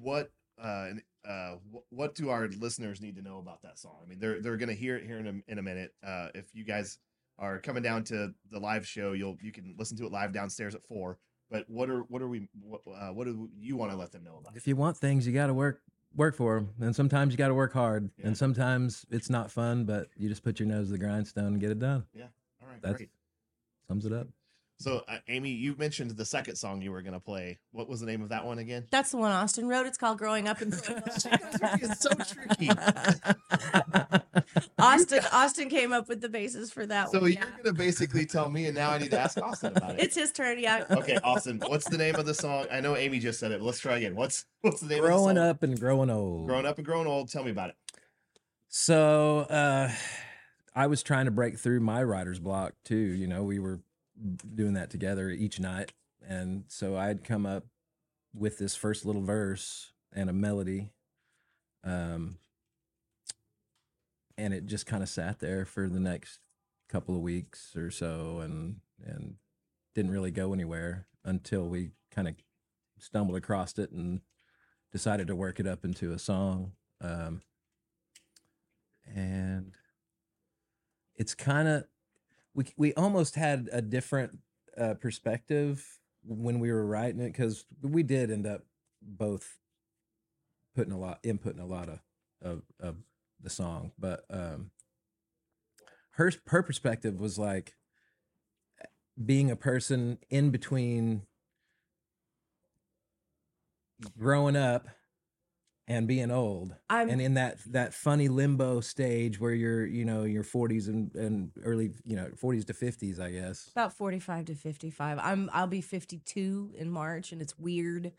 what uh, uh, what do our listeners need to know about that song? I mean, they're they're gonna hear it here in a, in a minute. Uh, if you guys are coming down to the live show, you'll you can listen to it live downstairs at four. But what are what are we what uh, what do you want to let them know about? if you want things, you got to work work for them, and sometimes you got to work hard, Yeah. and sometimes it's not fun, but you just put your nose to the grindstone and get it done. Yeah. All right, That's- great. Sums it up. So, uh, Amy, you mentioned the second song you were gonna play. What was the name of that one again? That's the one Austin wrote. It's called "Growing Up in." (laughs) it's so tricky. (laughs) Austin Austin came up with the basis for that So one. you're yeah. gonna basically tell me, and now I need to ask Austin about it. It's his turn. Yeah. okay, Austin. What's the name of the song? I know Amy just said it. But let's try again. What's what's the name growing of the up and growing old. Growing up and growing old. Tell me about it. So uh, I was trying to break through my writer's block too. You know, we were doing that together each night, and so I'd come up with this first little verse and a melody, um, and it just kind of sat there for the next couple of weeks or so, and and didn't really go anywhere until we kind of stumbled across it and decided to work it up into a song. Um, and it's kind of we we almost had a different uh, perspective when we were writing it because we did end up both putting a lot inputting a lot of of, of the song, but um, her her perspective was like being a person in between growing up and being old I'm and in that that funny limbo stage where you're you know your 40s and, and early you know 40s to 50s i guess about 45 to 55. I'm I'll be 52 in March and it's weird.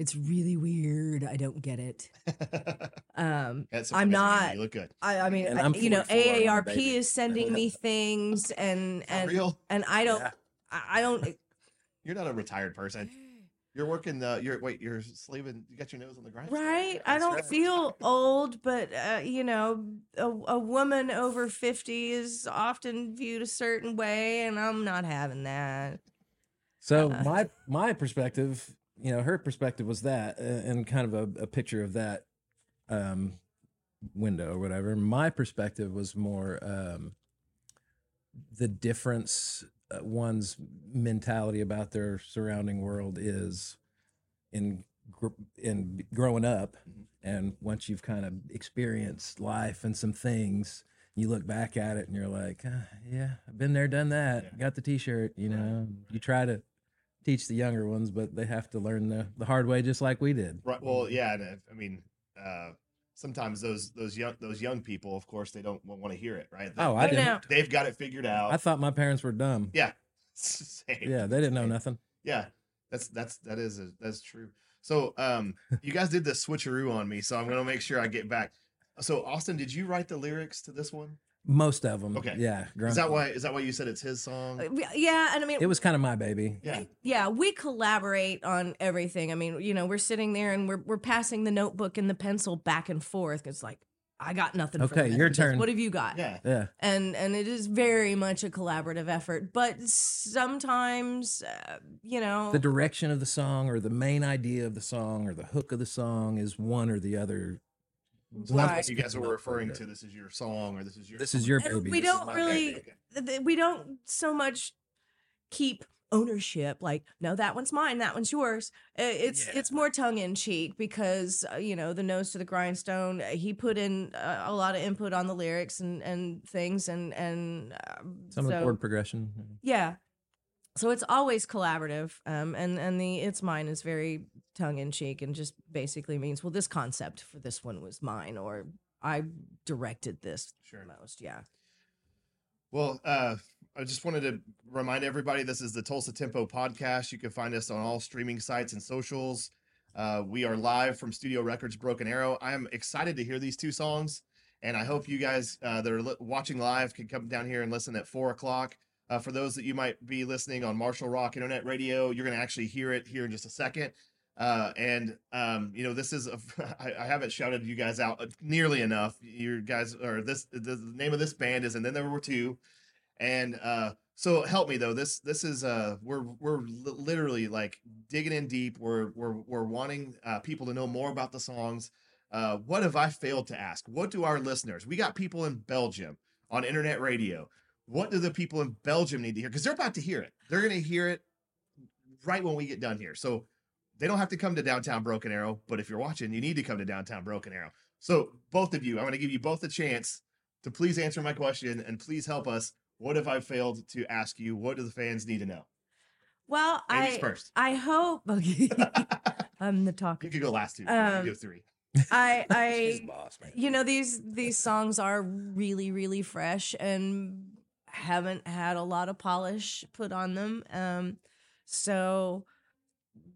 It's really weird. I don't get it. (laughs) Um I'm not- You look good. I, I mean, I- you know, 44, I'm a AARP baby. is sending me things and and real. and I don't Yeah. I, I don't (laughs) You're not a retired person. You're working the. You're wait. You're slaving. You got your nose on the grind. Right. I don't right. feel old, but uh, you know, a, a woman over 50 is often viewed a certain way, and I'm not having that. so Uh. my my perspective you know her perspective was that uh, and kind of a, a picture of that um window or whatever my perspective was more um the difference uh, one's mentality about their surrounding world is in gr- in growing up Mhm. and once you've kind of experienced life and some things you look back at it and you're like "Ah, yeah i've been there done that Yeah. got the t-shirt you know you try to teach the younger ones but they have to learn the, the hard way just like we did Right. Well, yeah. And if- I mean, uh, sometimes those those young those young people, of course, they don't want to hear it, right? They, oh i I didn't know. they've got it figured out. i thought my parents were dumb yeah. (laughs) Same. yeah they didn't know Same. nothing Yeah, that's that's that is a, that's true. So, um, (laughs) you guys did the switcheroo on me, so I'm gonna make sure I get back. So, Austin, did you write the lyrics to this one? Most of them Okay. yeah Is that why? Is that why you said it's his song? Uh, Yeah, and I mean, it was kind of my baby Yeah. yeah, we collaborate on everything. I mean, you know, we're sitting there and we're we're passing the notebook and the pencil back and forth. It's like I got nothing. Okay, this. your turn. What have you got? Yeah. yeah and and it is very much a collaborative effort. But sometimes, uh, you know, the direction of the song or the main idea of the song or the hook of the song is one or the other So that's Right. what you guys were referring to. This is your song, or this is your. This is song. your And baby we This don't really- baby. Okay. we don't so much keep ownership like no that one's mine that one's yours Uh, it's Yeah. it's more tongue in cheek because uh, you know the nose to the grindstone uh, he put in uh, a lot of input on the lyrics and and things and and um, some of the chord progression yeah so it's always collaborative um and and the it's mine is very tongue in cheek and just basically means well this concept for this one was mine or I directed this Sure. most. Yeah. Well, uh, I just wanted to remind everybody this is the Tulsa Tempo podcast. You can find us on all streaming sites and socials. Uh, we are live from Studio Records Broken Arrow. I am excited to hear these two songs, and I hope you guys uh, that are watching live can come down here and listen at four o'clock. Uh, for those that you might be listening on Marshall Rock Internet Radio, you're going to actually hear it here in just a second. Uh, and um, you know, this is a, (laughs) I, I haven't shouted you guys out nearly enough. You guys, or this, the, the name of this band is, and then there were two, and uh, so help me though. This, this is, uh, we're we're literally like digging in deep. We're we're we're wanting uh, people to know more about the songs. Uh, what have I failed to ask? What do our listeners? We got people in Belgium on internet radio. What do the people in Belgium need to hear? Because they're about to hear it. They're going to hear it right when we get done here. So they don't have to come to downtown Broken Arrow, but if you're watching, you need to come to downtown Broken Arrow. So both of you, I'm going to give you both a chance to please answer my question and please help us. What have I failed to ask you? What do the fans need to know? Well, Ladies I first. I hope (laughs) (laughs) I'm the talker. You could go last two. You Um, can go three. I (laughs) I boss, you know these these songs are really really fresh and haven't had a lot of polish put on them um so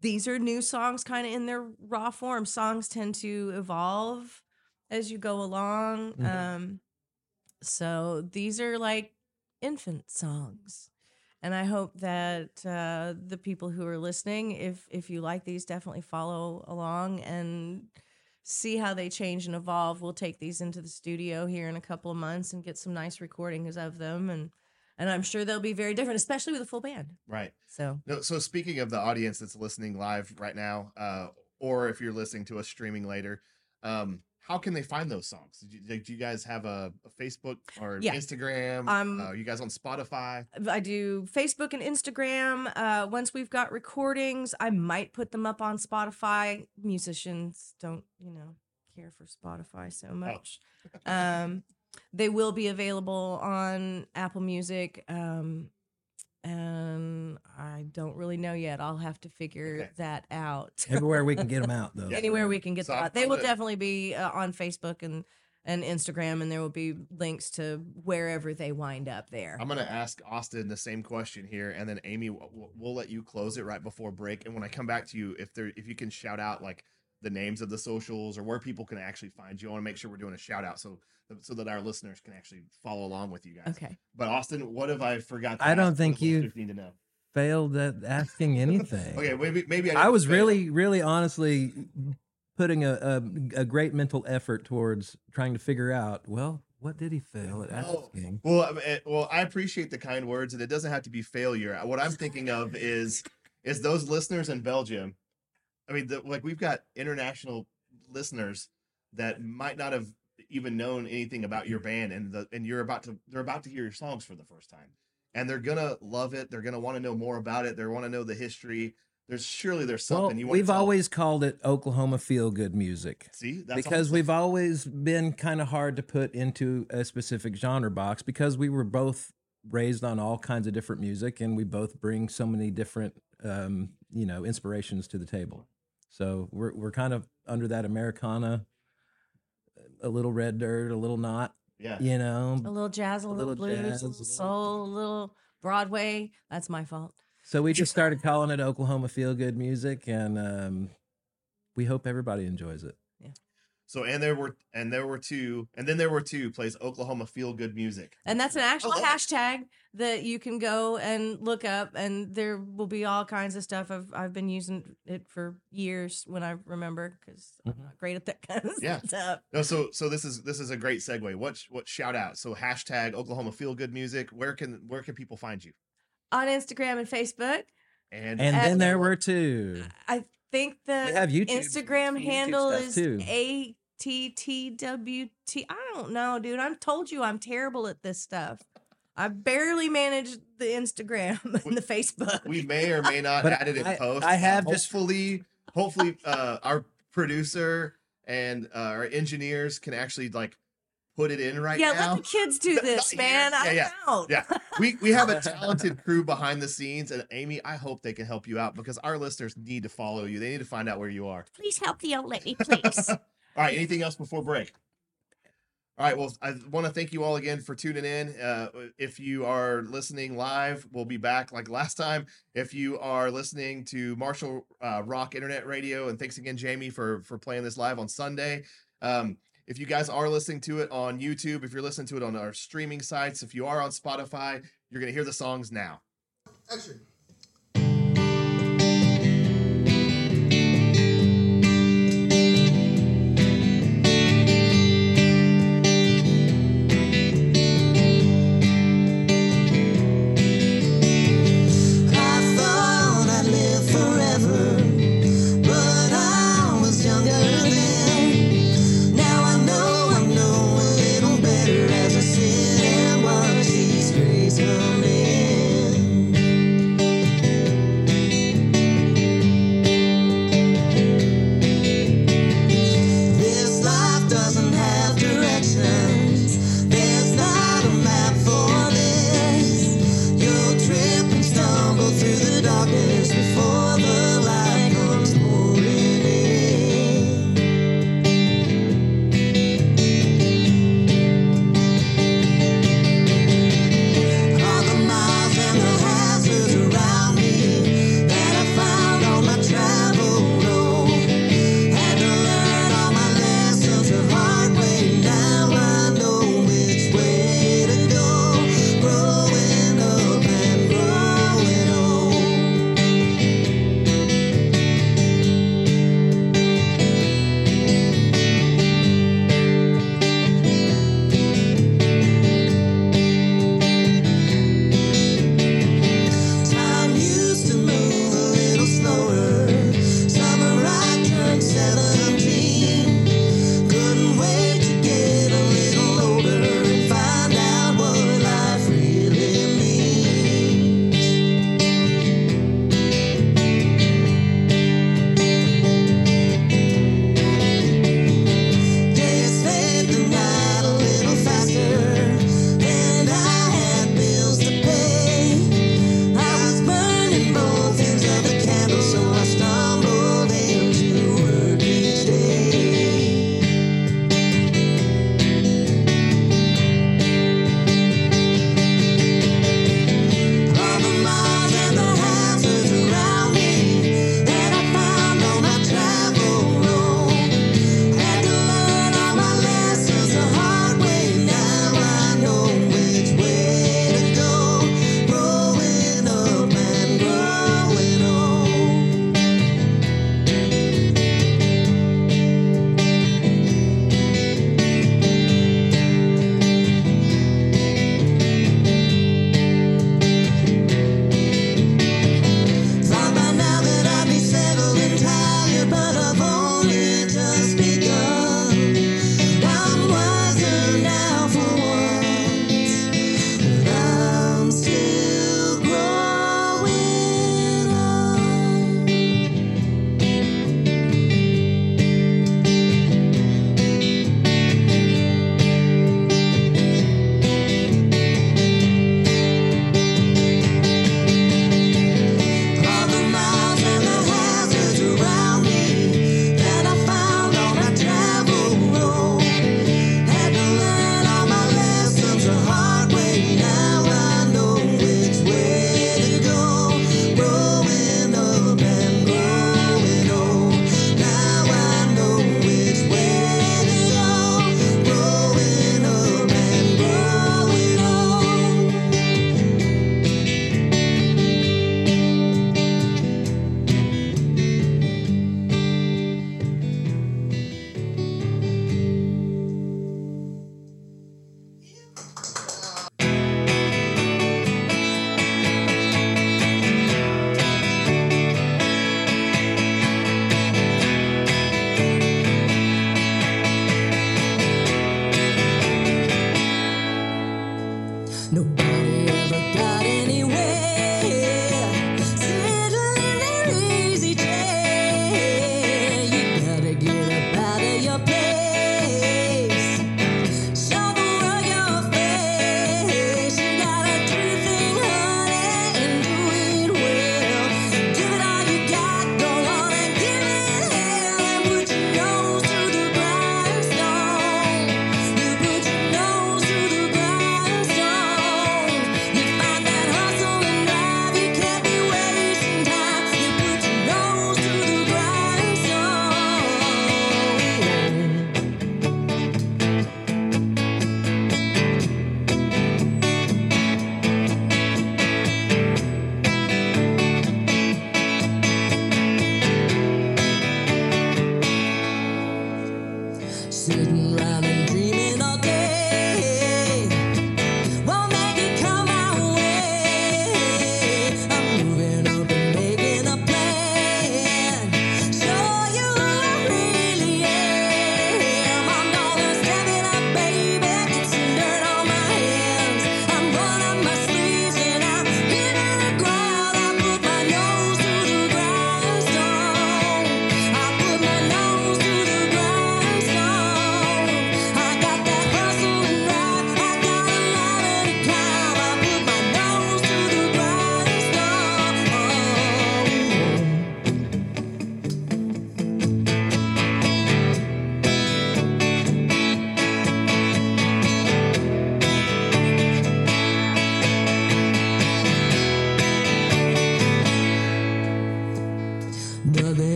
these are new songs kind of in their raw form songs tend to evolve as you go along Mhm. um so these are like infant songs and i hope that uh the people who are listening if if you like these definitely follow along and see how they change and evolve. We'll take these into the studio here in a couple of months and get some nice recordings of them and and I'm sure they'll be very different, especially with a full band. Right. So No, so speaking of the audience that's listening live right now, uh, or if you're listening to us streaming later, um, how can they find those songs? Did you, do you guys have a, a Facebook or Yeah. Instagram? Um, uh, are you guys on Spotify? I do Facebook and Instagram. Uh, once we've got recordings, I might put them up on Spotify. Musicians don't, you know, care for Spotify so much. (laughs) um, they will be available on Apple Music. Um, and I don't really know yet. I'll have to figure Okay. that out. Everywhere we can get them out, (laughs) though. Yeah. anywhere we can get So them out. They I'm will gonna- definitely be uh, on Facebook and and Instagram, and there will be links to wherever they wind up there. I'm going to ask Austin the same question here, and then Amy, we'll, we'll- we'll let you close it right before break. And when I come back to you, if there, if you can shout out like the names of the socials or where people can actually find you, I want to make sure we're doing a shout out so so that our listeners can actually follow along with you guys. Okay. But Austin, what have I forgot? To I don't think you- need to know. Failed at asking (laughs) anything. Okay, maybe maybe I didn't was fail. really, really honestly putting a, a a great mental effort towards trying to figure out. Well, what did he fail at Oh, asking? Well, I mean, eh, well, I appreciate the kind words, and it doesn't have to be failure. What I'm thinking of is is those listeners in Belgium. I mean, the, like we've got international listeners that might not have even known anything about your band, and the and you're about to they're about to hear your songs for the first time, and they're gonna love it. They're gonna want to know more about it. They want to know the history. There's surely there's something Well, you want. we've always called it Oklahoma feel good music. see that's because we've always been kind of hard to put into a specific genre box because we were both raised on all kinds of different music and we both bring so many different um, you know inspirations to the table so we're, we're kind of under that americana a little red dirt a little not yeah. you know A little jazz, a, A little, little blues, jazz, a a little little- soul, a little Broadway. That's my fault. so we just (laughs) started calling it oklahoma feel good music and um, we hope everybody enjoys it So and there were and there were two and then there were two plays Oklahoma feel good music. And that's an actual love it. hashtag that you can go and look up, and there will be all kinds of stuff. I've I've been using it for years when I remember because I'm Mhm. not great at that (laughs) kind of Yeah. stuff. No, so so this is this is a great segue. What what shout out? So hashtag Oklahoma feel good music. Where can where can people find you? On Instagram and Facebook, And and then there were two I think we the have youtube Instagram YouTube handle is too. A T T W T. I don't know, dude. I've told you I'm terrible at this stuff. I barely manage the Instagram (laughs) and the Facebook. we may or may not But add it in I- post. I have Uh, just- hopefully hopefully uh our producer and uh, our engineers can actually like put it in right yeah, now. Yeah, let the kids do (laughs) Not this, man. Yeah, I'm yeah, out. yeah. we we have a (laughs) talented crew behind the scenes and Amy, I hope they can help you out because our listeners need to follow you. They need to find out where you are. Please help the old lady, please. All right, anything else before break? All right. Well, I want to thank you all again for tuning in. Uh, if you are listening live, we'll be back like last time. If you are listening to Marshall uh, Rock Internet Radio, and thanks again, Jamie, for for playing this live on Sunday. Um, if you guys are listening to it on YouTube, if you're listening to it on our streaming sites, if you are on Spotify, you're gonna hear the songs now. Action.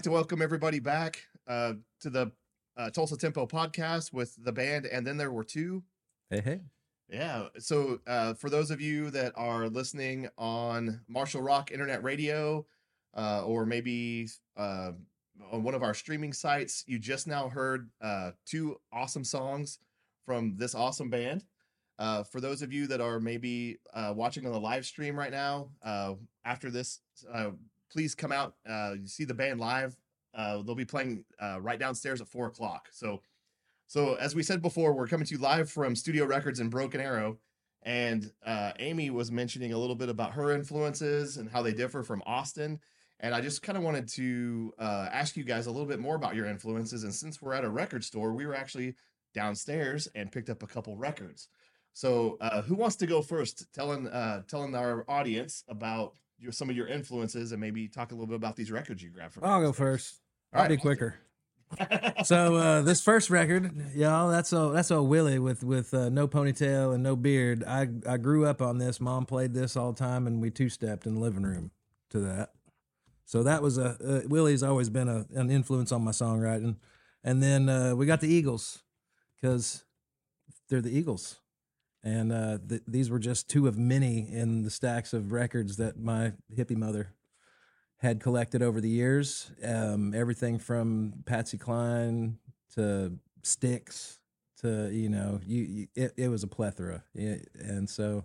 Like to welcome everybody back uh, to the uh, Tulsa Tempo podcast with the band, and then there were two. Hey, hey. Yeah. So uh, for those of you that are listening on Marshall Rock Internet Radio, uh, or maybe uh, on one of our streaming sites, you just now heard uh, two awesome songs from this awesome band. Uh, for those of you that are maybe uh, watching on the live stream right now, uh, after this, uh, please come out. Uh, you see the band live. Uh, they'll be playing uh, right downstairs at four o'clock. So, so as we said before, we're coming to you live from Studio Records in Broken Arrow, and uh, Amy was mentioning a little bit about her influences and how they differ from Austin. And I just kind of wanted to uh, ask you guys a little bit more about your influences. And since we're at a record store, we were actually downstairs and picked up a couple records. So, uh, who wants to go first, telling uh, telling our audience about your, some of your influences and maybe talk a little bit about these records you grabbed from? I'll go first. All I'll be quicker. So uh, (laughs) this first record, y'all, that's a that's a Willie with with uh, no ponytail and no beard. I I grew up on this. Mom played this all the time, and we two stepped in the living room to that. So that was a uh, Willie's always been a, an influence on my songwriting. And then uh, we got the Eagles because they're the Eagles, and uh, th- these were just two of many in the stacks of records that my hippie mother had collected over the years. Um, everything from Patsy Cline to Styx to you know you, you it, it was a plethora, Yeah, and so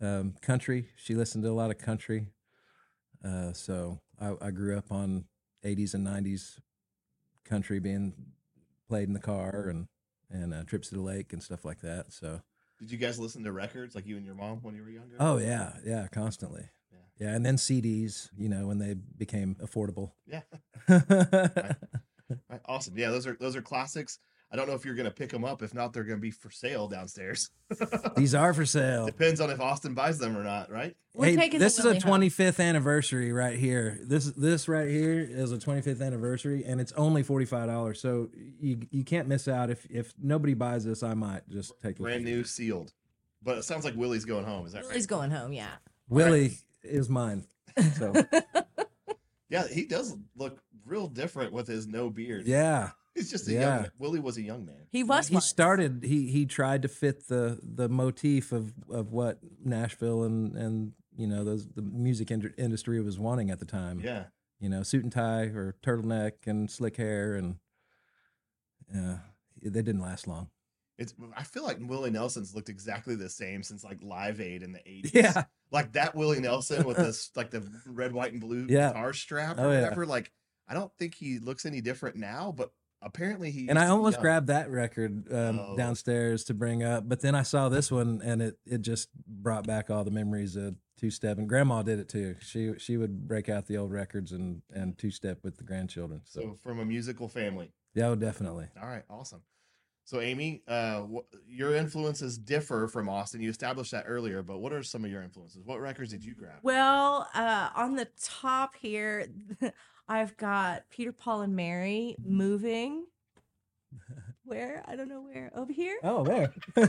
um, country. She listened to a lot of country. Uh, so I, I grew up on 80s and 90s country being played in the car and and uh, trips to the lake and stuff like that. So Did you guys listen to records like you and your mom when you were younger? oh yeah, yeah, constantly. Yeah. Yeah, and then CDs, you know, when they became affordable. Yeah. (laughs) Right, Awesome. Yeah, those are those are classics. I don't know if you're gonna pick them up. If not, they're gonna be for sale downstairs. (laughs) These are for sale. Depends on if Austin buys them or not, right? We're hey, taking this is a Willie home. 25th anniversary right here. This this right here is a 25th anniversary, and it's only forty five dollars. So you you can't miss out. If if nobody buys this, I might just take it. Brand new, sealed. But it sounds like Willie's going home. Is that Willie's right? going home. Yeah. Willie is mine. So (laughs) Yeah, he does look real different with his no beard. yeah, He's just a Yeah. young. Willie was a young man. He was. he once. started. He he tried to fit the the motif of of what Nashville and and you know those the music ind- industry was wanting at the time. Yeah. you know, suit and tie or turtleneck and slick hair, and yeah, they didn't last long. It's I feel like Willie Nelson's looked exactly the same since like Live Aid in the 80s. Yeah, Like that Willie Nelson with this like the red, white, and blue Yeah. guitar strap Oh, or yeah. whatever. Like I don't think he looks any different now, but apparently he and I used to be almost young. grabbed that record um, Oh. downstairs to bring up, but then I saw this one, and it it just brought back all the memories of two step. And Grandma did it too. She she would break out the old records and and two step with the grandchildren. So, So from a musical family. yeah, oh, definitely. All right, awesome. So Amy, uh, wh- your influences differ from Austin. You established that earlier, but what are some of your influences? What records did you grab? Well, uh, on the top here, (laughs) I've got Peter, Paul, and Mary moving. (laughs) Where? I don't know where. Over here? Oh, there. (laughs) There's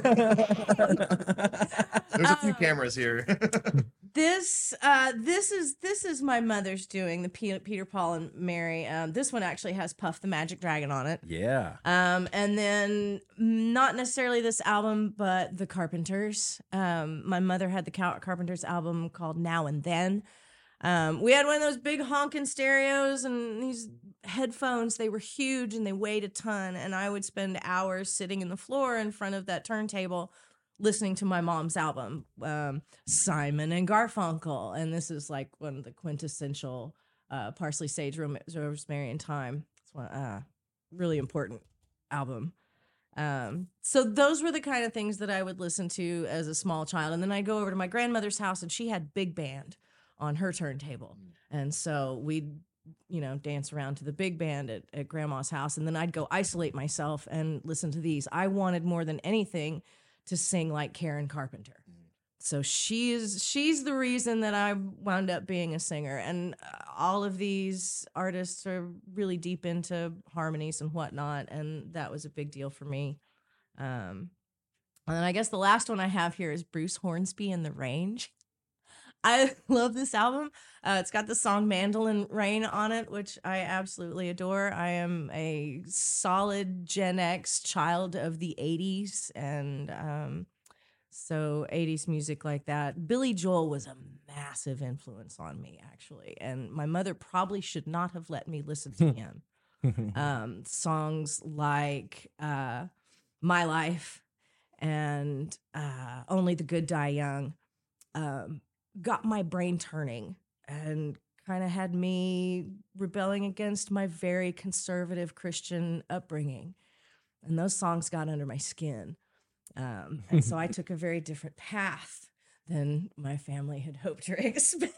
a few Uh, cameras here. (laughs) This uh this is this is my mother's doing the Peter, Peter Paul and Mary. Um this one actually has Puff the Magic Dragon on it. yeah. Um and then not necessarily this album but The Carpenters. Um my mother had the Carpenters album called Now and Then. Um we had one of those big honking stereos and these headphones they were huge and they weighed a ton and I would spend hours sitting in the floor in front of that turntable listening to my mom's album, um, Simon and Garfunkel, and this is like one of the quintessential uh, parsley, sage, rosemary, and thyme. It's one uh, really important album. Um, so those were the kind of things that I would listen to as a small child, and then I'd go over to my grandmother's house, and she had big band on her turntable, and so we'd you know dance around to the big band at, at grandma's house and then i'd go isolate myself and listen to these i wanted more than anything to sing like Karen Carpenter. So she's she's the reason that I wound up being a singer, and uh, all of these artists are really deep into harmonies and whatnot, and that was a big deal for me. Um, and then I guess the last one I have here is Bruce Hornsby and the Range. I (laughs) love this album. Uh, it's got the song Mandolin Rain on it, which I absolutely adore. I am a solid Gen X child of the 80s. And um, so 80s music like that. Billy Joel was a massive influence on me, actually. And my mother probably should not have let me listen to (laughs) him um, songs like uh, My Life and uh, Only the Good Die Young um, got my brain turning and kind of had me rebelling against my very conservative Christian upbringing. And those songs got under my skin. Um, and so I (laughs) took a very different path than my family had hoped or (laughs) expected.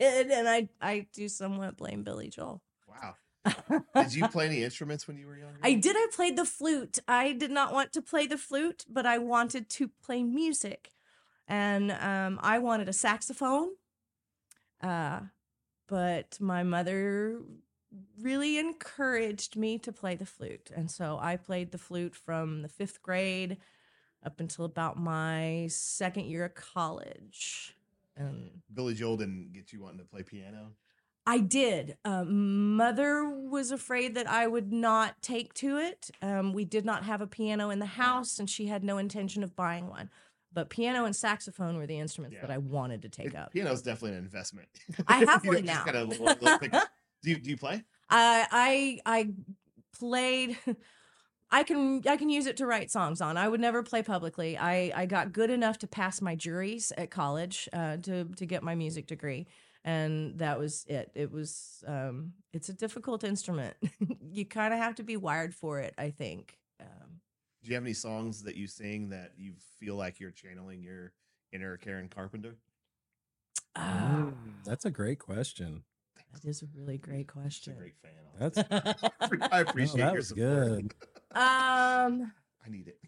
And I, I do somewhat blame Billy Joel. wow. (laughs) Did you play any instruments when you were younger? I did. I played the flute. I did not want to play the flute, but I wanted to play music, and um, I wanted a saxophone. Uh, but my mother really encouraged me to play the flute, and so I played the flute from the fifth grade up until about my second year of college. And Billy Joel didn't get you wanting to play piano. I did. Um, mother was afraid that I would not take to it. Um, we did not have a piano in the house, and she had no intention of buying one. But piano and saxophone were the instruments that I wanted to take It- up. is definitely an investment. I (laughs) have one now. gotta (laughs) look like- do you do you play? I I I played. (laughs) I can I can use it to write songs on. I would never play publicly. I I got good enough to pass my juries at college uh, to to get my music degree, and that was it. It was um, it's a difficult instrument. you kind of have to be wired for it. I think. Um, Do you have any songs that you sing that you feel like you're channeling your inner Karen Carpenter? ah, That's a great question. that is a really great Just a question. great fan. That's (laughs) I (laughs) appreciate that your was support. good. (laughs) um. I need it.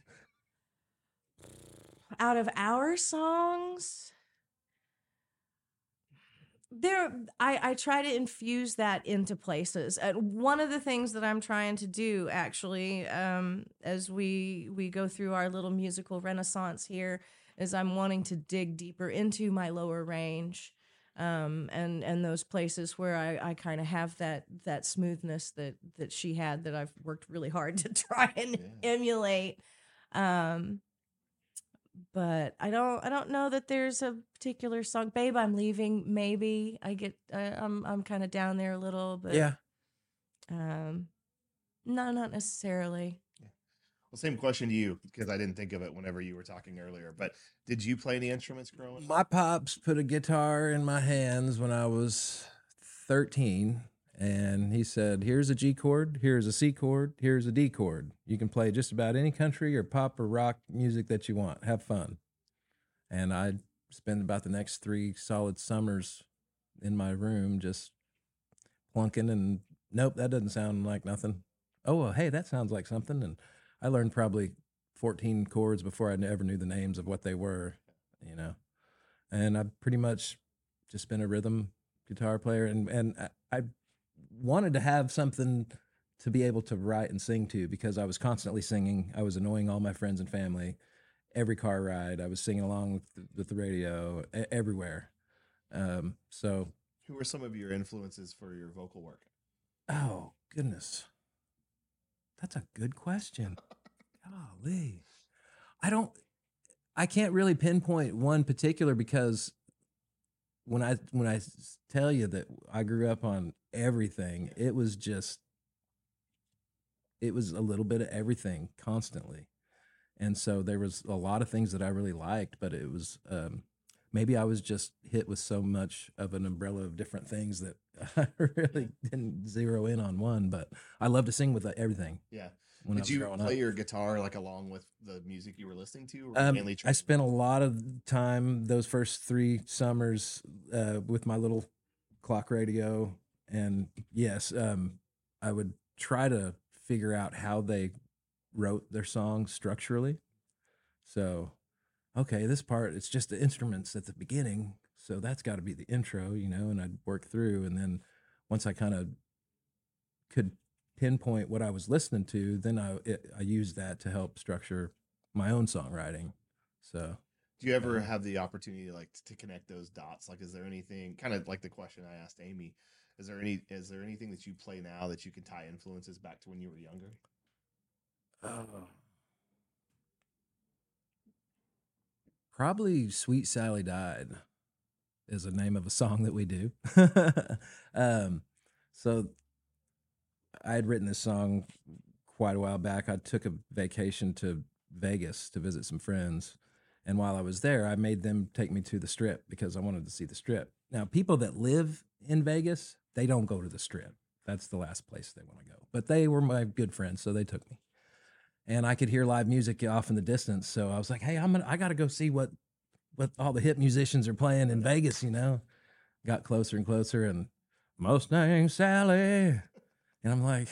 out of our songs there I, I try to infuse that into places uh, one of the things that i'm trying to do actually um, as we we go through our little musical renaissance here is i'm wanting to dig deeper into my lower range um, and and those places where i, I kind of have that that smoothness that that she had that i've worked really hard (laughs) to try and Yeah. emulate um, but I don't I don't know that there's a particular song. Babe, I'm leaving. Maybe I get I, I'm I'm kind of down there a little, but yeah. um, no, not necessarily. Well, same question to you because I didn't think of it whenever you were talking earlier. But did you play any instruments growing up? My pops put a guitar in my hands when I was 13, and he said, Here's a G chord, here's a C chord, here's a D chord. You can play just about any country or pop or rock music that you want. Have fun. And I spent about the next three solid summers in my room just plunking and nope, that doesn't sound like nothing. Oh, well, hey, that sounds like something. And I learned probably 14 chords before I ever knew the names of what they were, you know. And I've pretty much just been a rhythm guitar player and and I, I wanted to have something to be able to write and sing to because I was constantly singing. I was annoying all my friends and family. Every car ride, I was singing along with the, with the radio e- everywhere. Um, so, Who were some of your influences for your vocal work? oh goodness, that's a good question. Golly, I don't, I can't really pinpoint one particular because when I when I tell you that I grew up on everything, it was just it was a little bit of everything constantly. And so there was a lot of things that I really liked, but it was um maybe I was just hit with so much of an umbrella of different things that (laughs) I really didn't zero in on one, but I love to sing with uh, everything Yeah. When I Did was you growing play up. your guitar like along with the music you were listening to? Or Um, mainly I spent a lot of time those first three summers uh, with my little clock radio, and yes, um, I would try to figure out how they wrote their songs structurally. So, okay, this part it's just the instruments at the beginning, so that's got to be the intro, you know, and I'd work through, and then once I kind of could pinpoint what I was listening to, then I it, I used that to help structure my own songwriting. So Do you ever um, have the opportunity like to connect those dots? Like, is there anything kind of like the question I asked Amy? Is there any is there anything that you play now that you can tie influences back to when you were younger? probably "Sweet Sally Died" is the name of a song that we do. (laughs) um, so I had written this song quite a while back. I took a vacation to Vegas to visit some friends. And while I was there, I made them take me to the strip because I wanted to see the strip. Now, people that live in Vegas, they don't go to the strip. That's the last place they want to go. But they were my good friends, so they took me. And I could hear live music off in the distance, so I was like, "Hey, I'm gonna, I got to go see what what all the hip musicians are playing in Vegas." You know, got closer and closer, and Mustang Sally, and I'm like,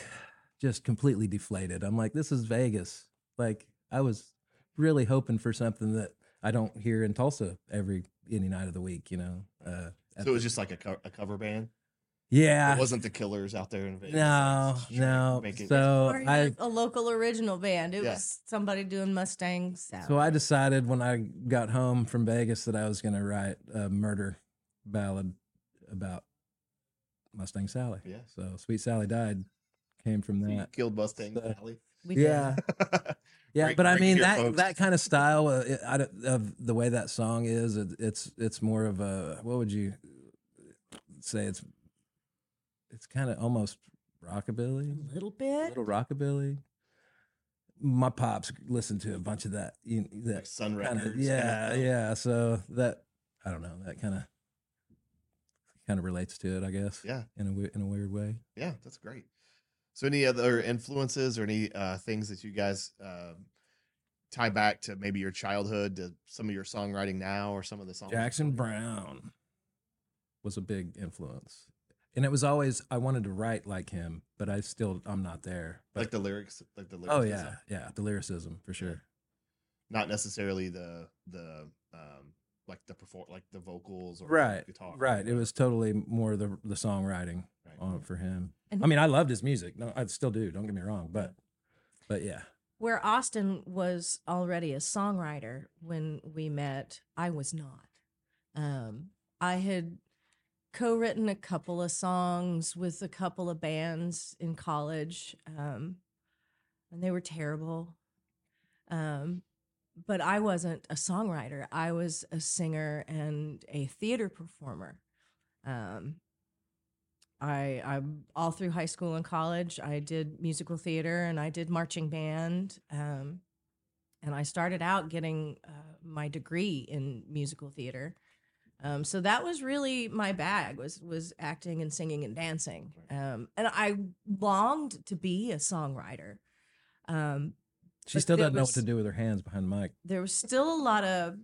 just completely deflated. I'm like, "This is Vegas." Like I was really hoping for something that I don't hear in Tulsa every any night of the week. You know, uh, So it was the- just like a, co- a cover band. yeah. It wasn't the Killers out there in Vegas. No, Just trying to no. it- So or I a local original band. It Yeah. was somebody doing Mustang Sally. So I decided when I got home from Vegas that I was going to write a murder ballad about Mustang Sally. Yeah. So Sweet Sally died came from So that. killed Mustang So- Sally. Yeah, (laughs) yeah. Break- but I mean that folks. that kind of style uh, it, I of the way that song is, it, it's it's more of a what would you say? It's it's kind of almost rockabilly. A little bit. a little rockabilly. My pops listened to a bunch of that. You, like that Sun kind Records. of yeah, yeah. So that I don't know. That kind of kind of relates to it, I guess. Yeah. in a in a weird way. Yeah, that's great. So, any other influences or any uh, things that you guys um, tie back to maybe your childhood, to some of your songwriting now, or some of the songs? Jackson? Browne was a big influence, and it was always I wanted to write like him, but I still I'm not there. But like the lyrics, like the lyrics. oh yeah, yeah, the lyricism for sure. not necessarily the the um like the perform like the vocals or Right, guitar. right. It was totally more the the songwriting Right. on for him. And- I mean, I loved his music. No, I still do. Don't get me wrong, but but yeah, Where Austin was already a songwriter when we met, I was not. Um, I had co-written a couple of songs with a couple of bands in college, um, and they were terrible. Um, but I wasn't a songwriter. I was a singer and a theater performer. Um, I, I all through high school and college, I did musical theater and I did marching band. Um, and I started out getting uh, my degree in musical theater. Um, so that was really my bag was was acting and singing and dancing. Um, and I longed to be a songwriter. Um, She But still there doesn't know what to do with her hands behind the mic. there was still a lot of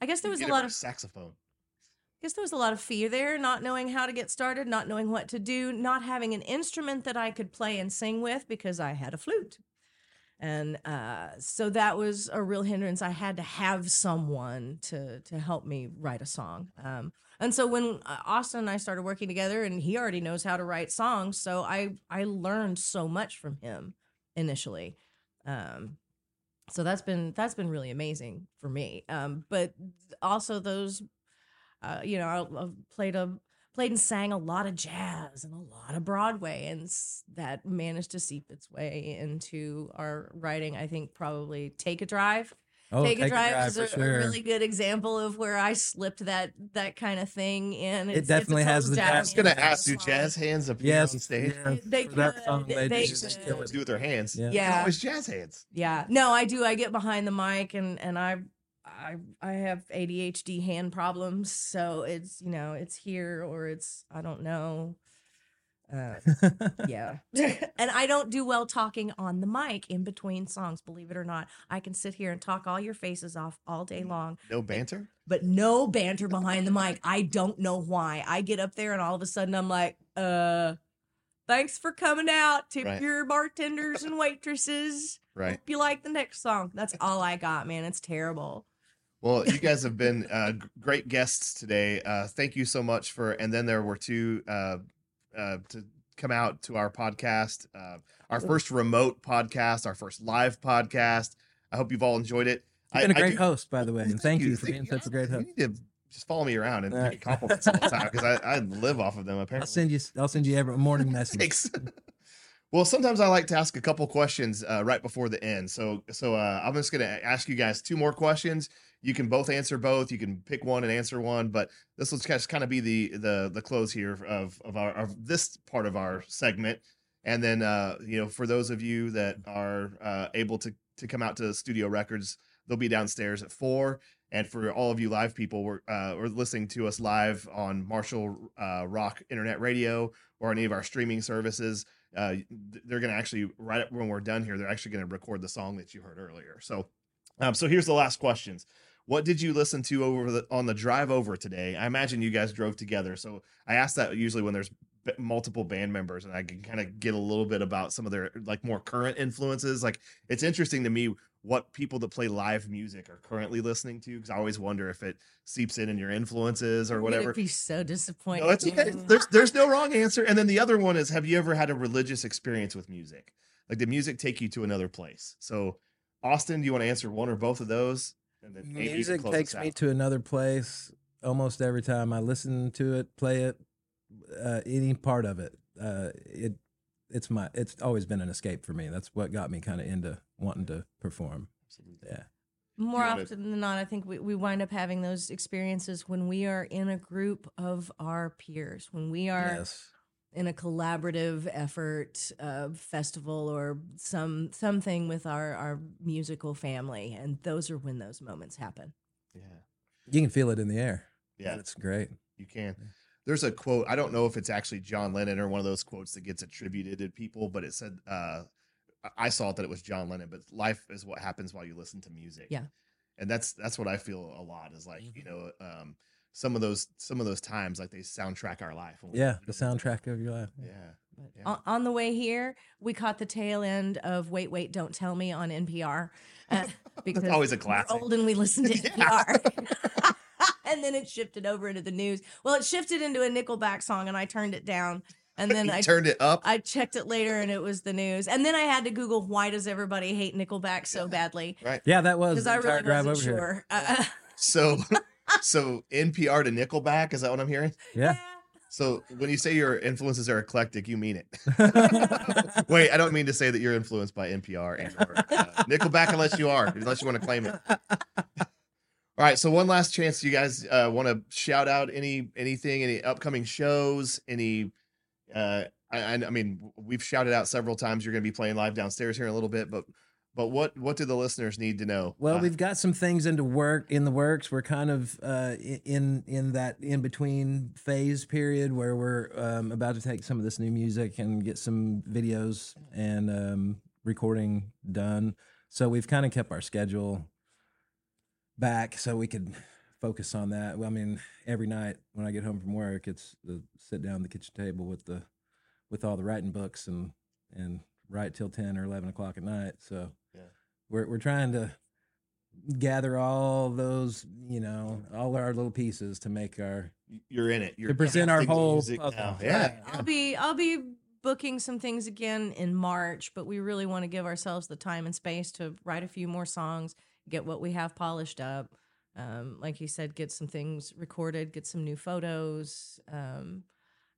I guess there was a lot of saxophone. I guess there was a lot of fear there, not knowing how to get started, not knowing what to do, not having an instrument that I could play and sing with because I had a flute. And uh, so that was a real hindrance. I had to have someone to to help me write a song. Um, and so when uh, Austin and I started working together, and he already knows how to write songs, so I I learned so much from him initially. Um, so that's been that's been really amazing for me. Um, but also those uh, you know, I, I've played a played and sang a lot of jazz and a lot of Broadway, and that managed to seep its way into our writing. I think probably "Take a Drive." Oh, take, a drive, is for a, a sure. really good example of where I slipped that that kind of thing in. It It's- it's definitely has total the I jazz was gonna ask, do jazz hands appear yes, on stage? yeah, (laughs) They for that could, song, they, they just could. kill it. do with their hands? Yeah. Yeah. Always jazz hands. Yeah. No, I do. I get behind the mic and and I I I have ADHD hand problems, so it's you know it's here or it's I don't know. Uh, (laughs) yeah, (laughs) and I don't do well talking on the mic in between songs. Believe it or not, I can sit here and talk all your faces off all day long, No banter. but no banter behind the mic. I don't know why. I get up there and all of a sudden I'm like, uh. Thanks for coming out. Tip Right. your bartenders and waitresses. Right. Hope you like the next song. That's all I got, man. It's terrible. Well, you guys have been uh, great guests today. Uh, thank you so much for. And then there were two uh, uh, to come out to our podcast, uh, our first remote podcast, our first live podcast. I hope you've all enjoyed it. You've been a I- I great do- host, by the way, and thank you for being such a great host. You need to just follow me around and me compliments all the (laughs) time because I, I live off of them. Apparently, I'll send you. I'll send you every morning message. (laughs) Thanks. (laughs) well, sometimes I like to ask a couple questions uh, right before the end. So, so uh, I'm just going to ask you guys two more questions. You can both answer both. You can pick one and answer one, but this will just kind of be the the the close here of of our of this part of our segment. And then, uh, you know, for those of you that are uh, able to to come out to Studio Records, they'll be downstairs at four. And for all of you live people, we're uh, listening to us live on Marshall uh, Rock Internet Radio or any of our streaming services. Uh, they're going to actually right when we're done here, they're actually going to record the song that you heard earlier. So, um, so here's the last questions. What did you listen to over the on the drive over today? I imagine you guys drove together. So I ask that usually when there's multiple band members and I can kind of get a little bit about some of their like more current influences. Like it's interesting to me what people that play live music are currently listening to because I always wonder if it seeps in in your influences or whatever. gonna be so disappointed. No, it's okay. (laughs) There's there's no wrong answer. And then the other one is have you ever had a religious experience with music? Like did music take you to another place? So Austin, do you want to answer one or both of those? And then maybe you can Music takes me to another place almost every time I listen to it, play it, uh, any part of it. Uh, it it's my it's always been an escape for me. That's what got me kind of into wanting to perform. Yeah. More You wanna- often than not, I think we, we wind up having those experiences when we are in a group of our peers, when we are Yes. In a collaborative effort, uh, festival or some something with our, our musical family. And those are when those moments happen. Yeah. You can feel it in the air. Yeah. It's great. You can. There's a quote. I don't know if it's actually John Lennon or one of those quotes that gets attributed to people, but it said, uh, I- I saw that it was John Lennon, but life is what happens while you listen to music. Yeah. And that's that's what I feel a lot is like, you know, um, some of those some of those times like they soundtrack our life. we Yeah. listen The soundtrack of your life. Yeah. But Yeah. on, on the way here, we caught the tail end of "Wait, Wait, Don't Tell Me" on NPR uh, (laughs) because always a we're classic. old and we listened to (laughs) Yeah. NPR, (laughs) and then it shifted over into the news. Well, it shifted into a Nickelback song, and I turned it down. And then You I turned it up. I checked it later, and it was the news. And then I had to Google why does everybody hate Nickelback so badly right. Yeah, that was because I really wasn't over here. sure. Uh, So so NPR to Nickelback, is that what I'm hearing? Yeah. So when you say your influences are eclectic, you mean it. (laughs) Wait, I don't mean to say that you're influenced by NPR and or, uh, Nickelback, unless you are, unless you want to claim it. (laughs) All right, so one last chance. You guys uh, want to shout out any anything, any upcoming shows, any? Uh, I, I I mean, we've shouted out several times. You're going to be playing live downstairs here in a little bit, but but what what do the listeners need to know? Well, Uh, we've got some things into work in the works. We're kind of uh, in in that in between phase period where we're um, about to take some of this new music and get some videos and um, recording done. So we've kind of kept our schedule back so we could focus on that. Well, I mean, every night when I get home from work, it's the sit down at the kitchen table with the with all the writing books and and write till ten or eleven o'clock at night. So. We're we're trying to gather all those, you know, all our little pieces to make our you're in it. You're to present our casting whole music puzzle. now. Yeah, I'll be I'll be booking some things again in March, but we really want to give ourselves the time and space to write a few more songs, get what we have polished up. Um, like you said, get some things recorded, get some new photos, um,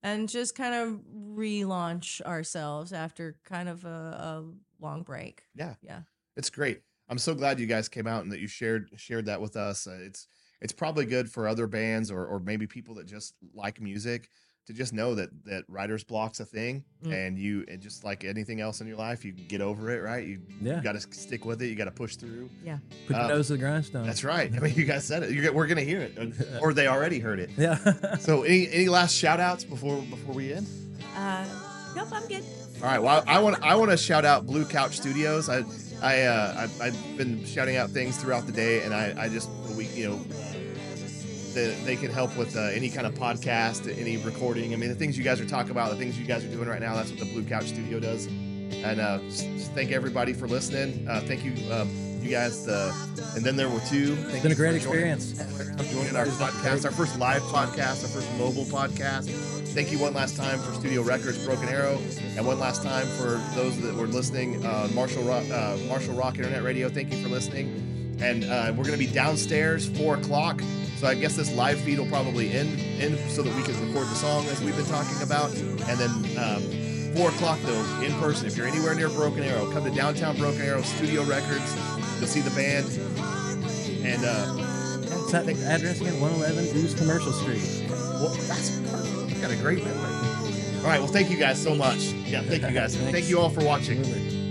and just kind of relaunch ourselves after kind of a, a long break. Yeah. Yeah. It's great. I'm so glad you guys came out and that you shared shared that with us. Uh, it's it's probably good for other bands or or maybe people that just like music to just know that that writer's block's a thing Mm. and you and just like anything else in your life you get over it right you, Yeah. you got to stick with it you got to push through yeah put your Uh, nose to the grindstone. that's right i mean you guys said it You're, we're gonna hear it (laughs) or they already heard it Yeah. (laughs) so any any last shout outs before before we end Uh, nope, I'm good. All right. Well, I want I want to shout out Blue Couch Studios. I I uh, I've, I've been shouting out things throughout the day, and I I just we you know they can help with uh, any kind of podcast, any recording. I mean, the things you guys are talking about, the things you guys are doing right now. That's what the Blue Couch Studio does. And uh, thank everybody for listening. Uh, thank you, um, you guys. The and then there were two. Thank It's been a great experience. joining our podcast, our first live podcast, our first mobile podcast. Thank you one last time for Studio Records, Broken Arrow, and one last time for those that were listening, uh, Marshall Rock, uh, Marshall Rock Internet Radio. Thank you for listening. And uh, we're going to be downstairs four o'clock. So I guess this live feed will probably end, end so that we can record the song as we've been talking about. And then um, four o'clock though, in person. If you're anywhere near Broken Arrow, come to downtown Broken Arrow Studio Records. You'll see the band. And uh, What's that address again? 111 East Commercial Street. well, that's perfect. Got a great memory. All right. Well, thank you guys so much. Yeah, thank you guys. Thank you all for watching. Absolutely.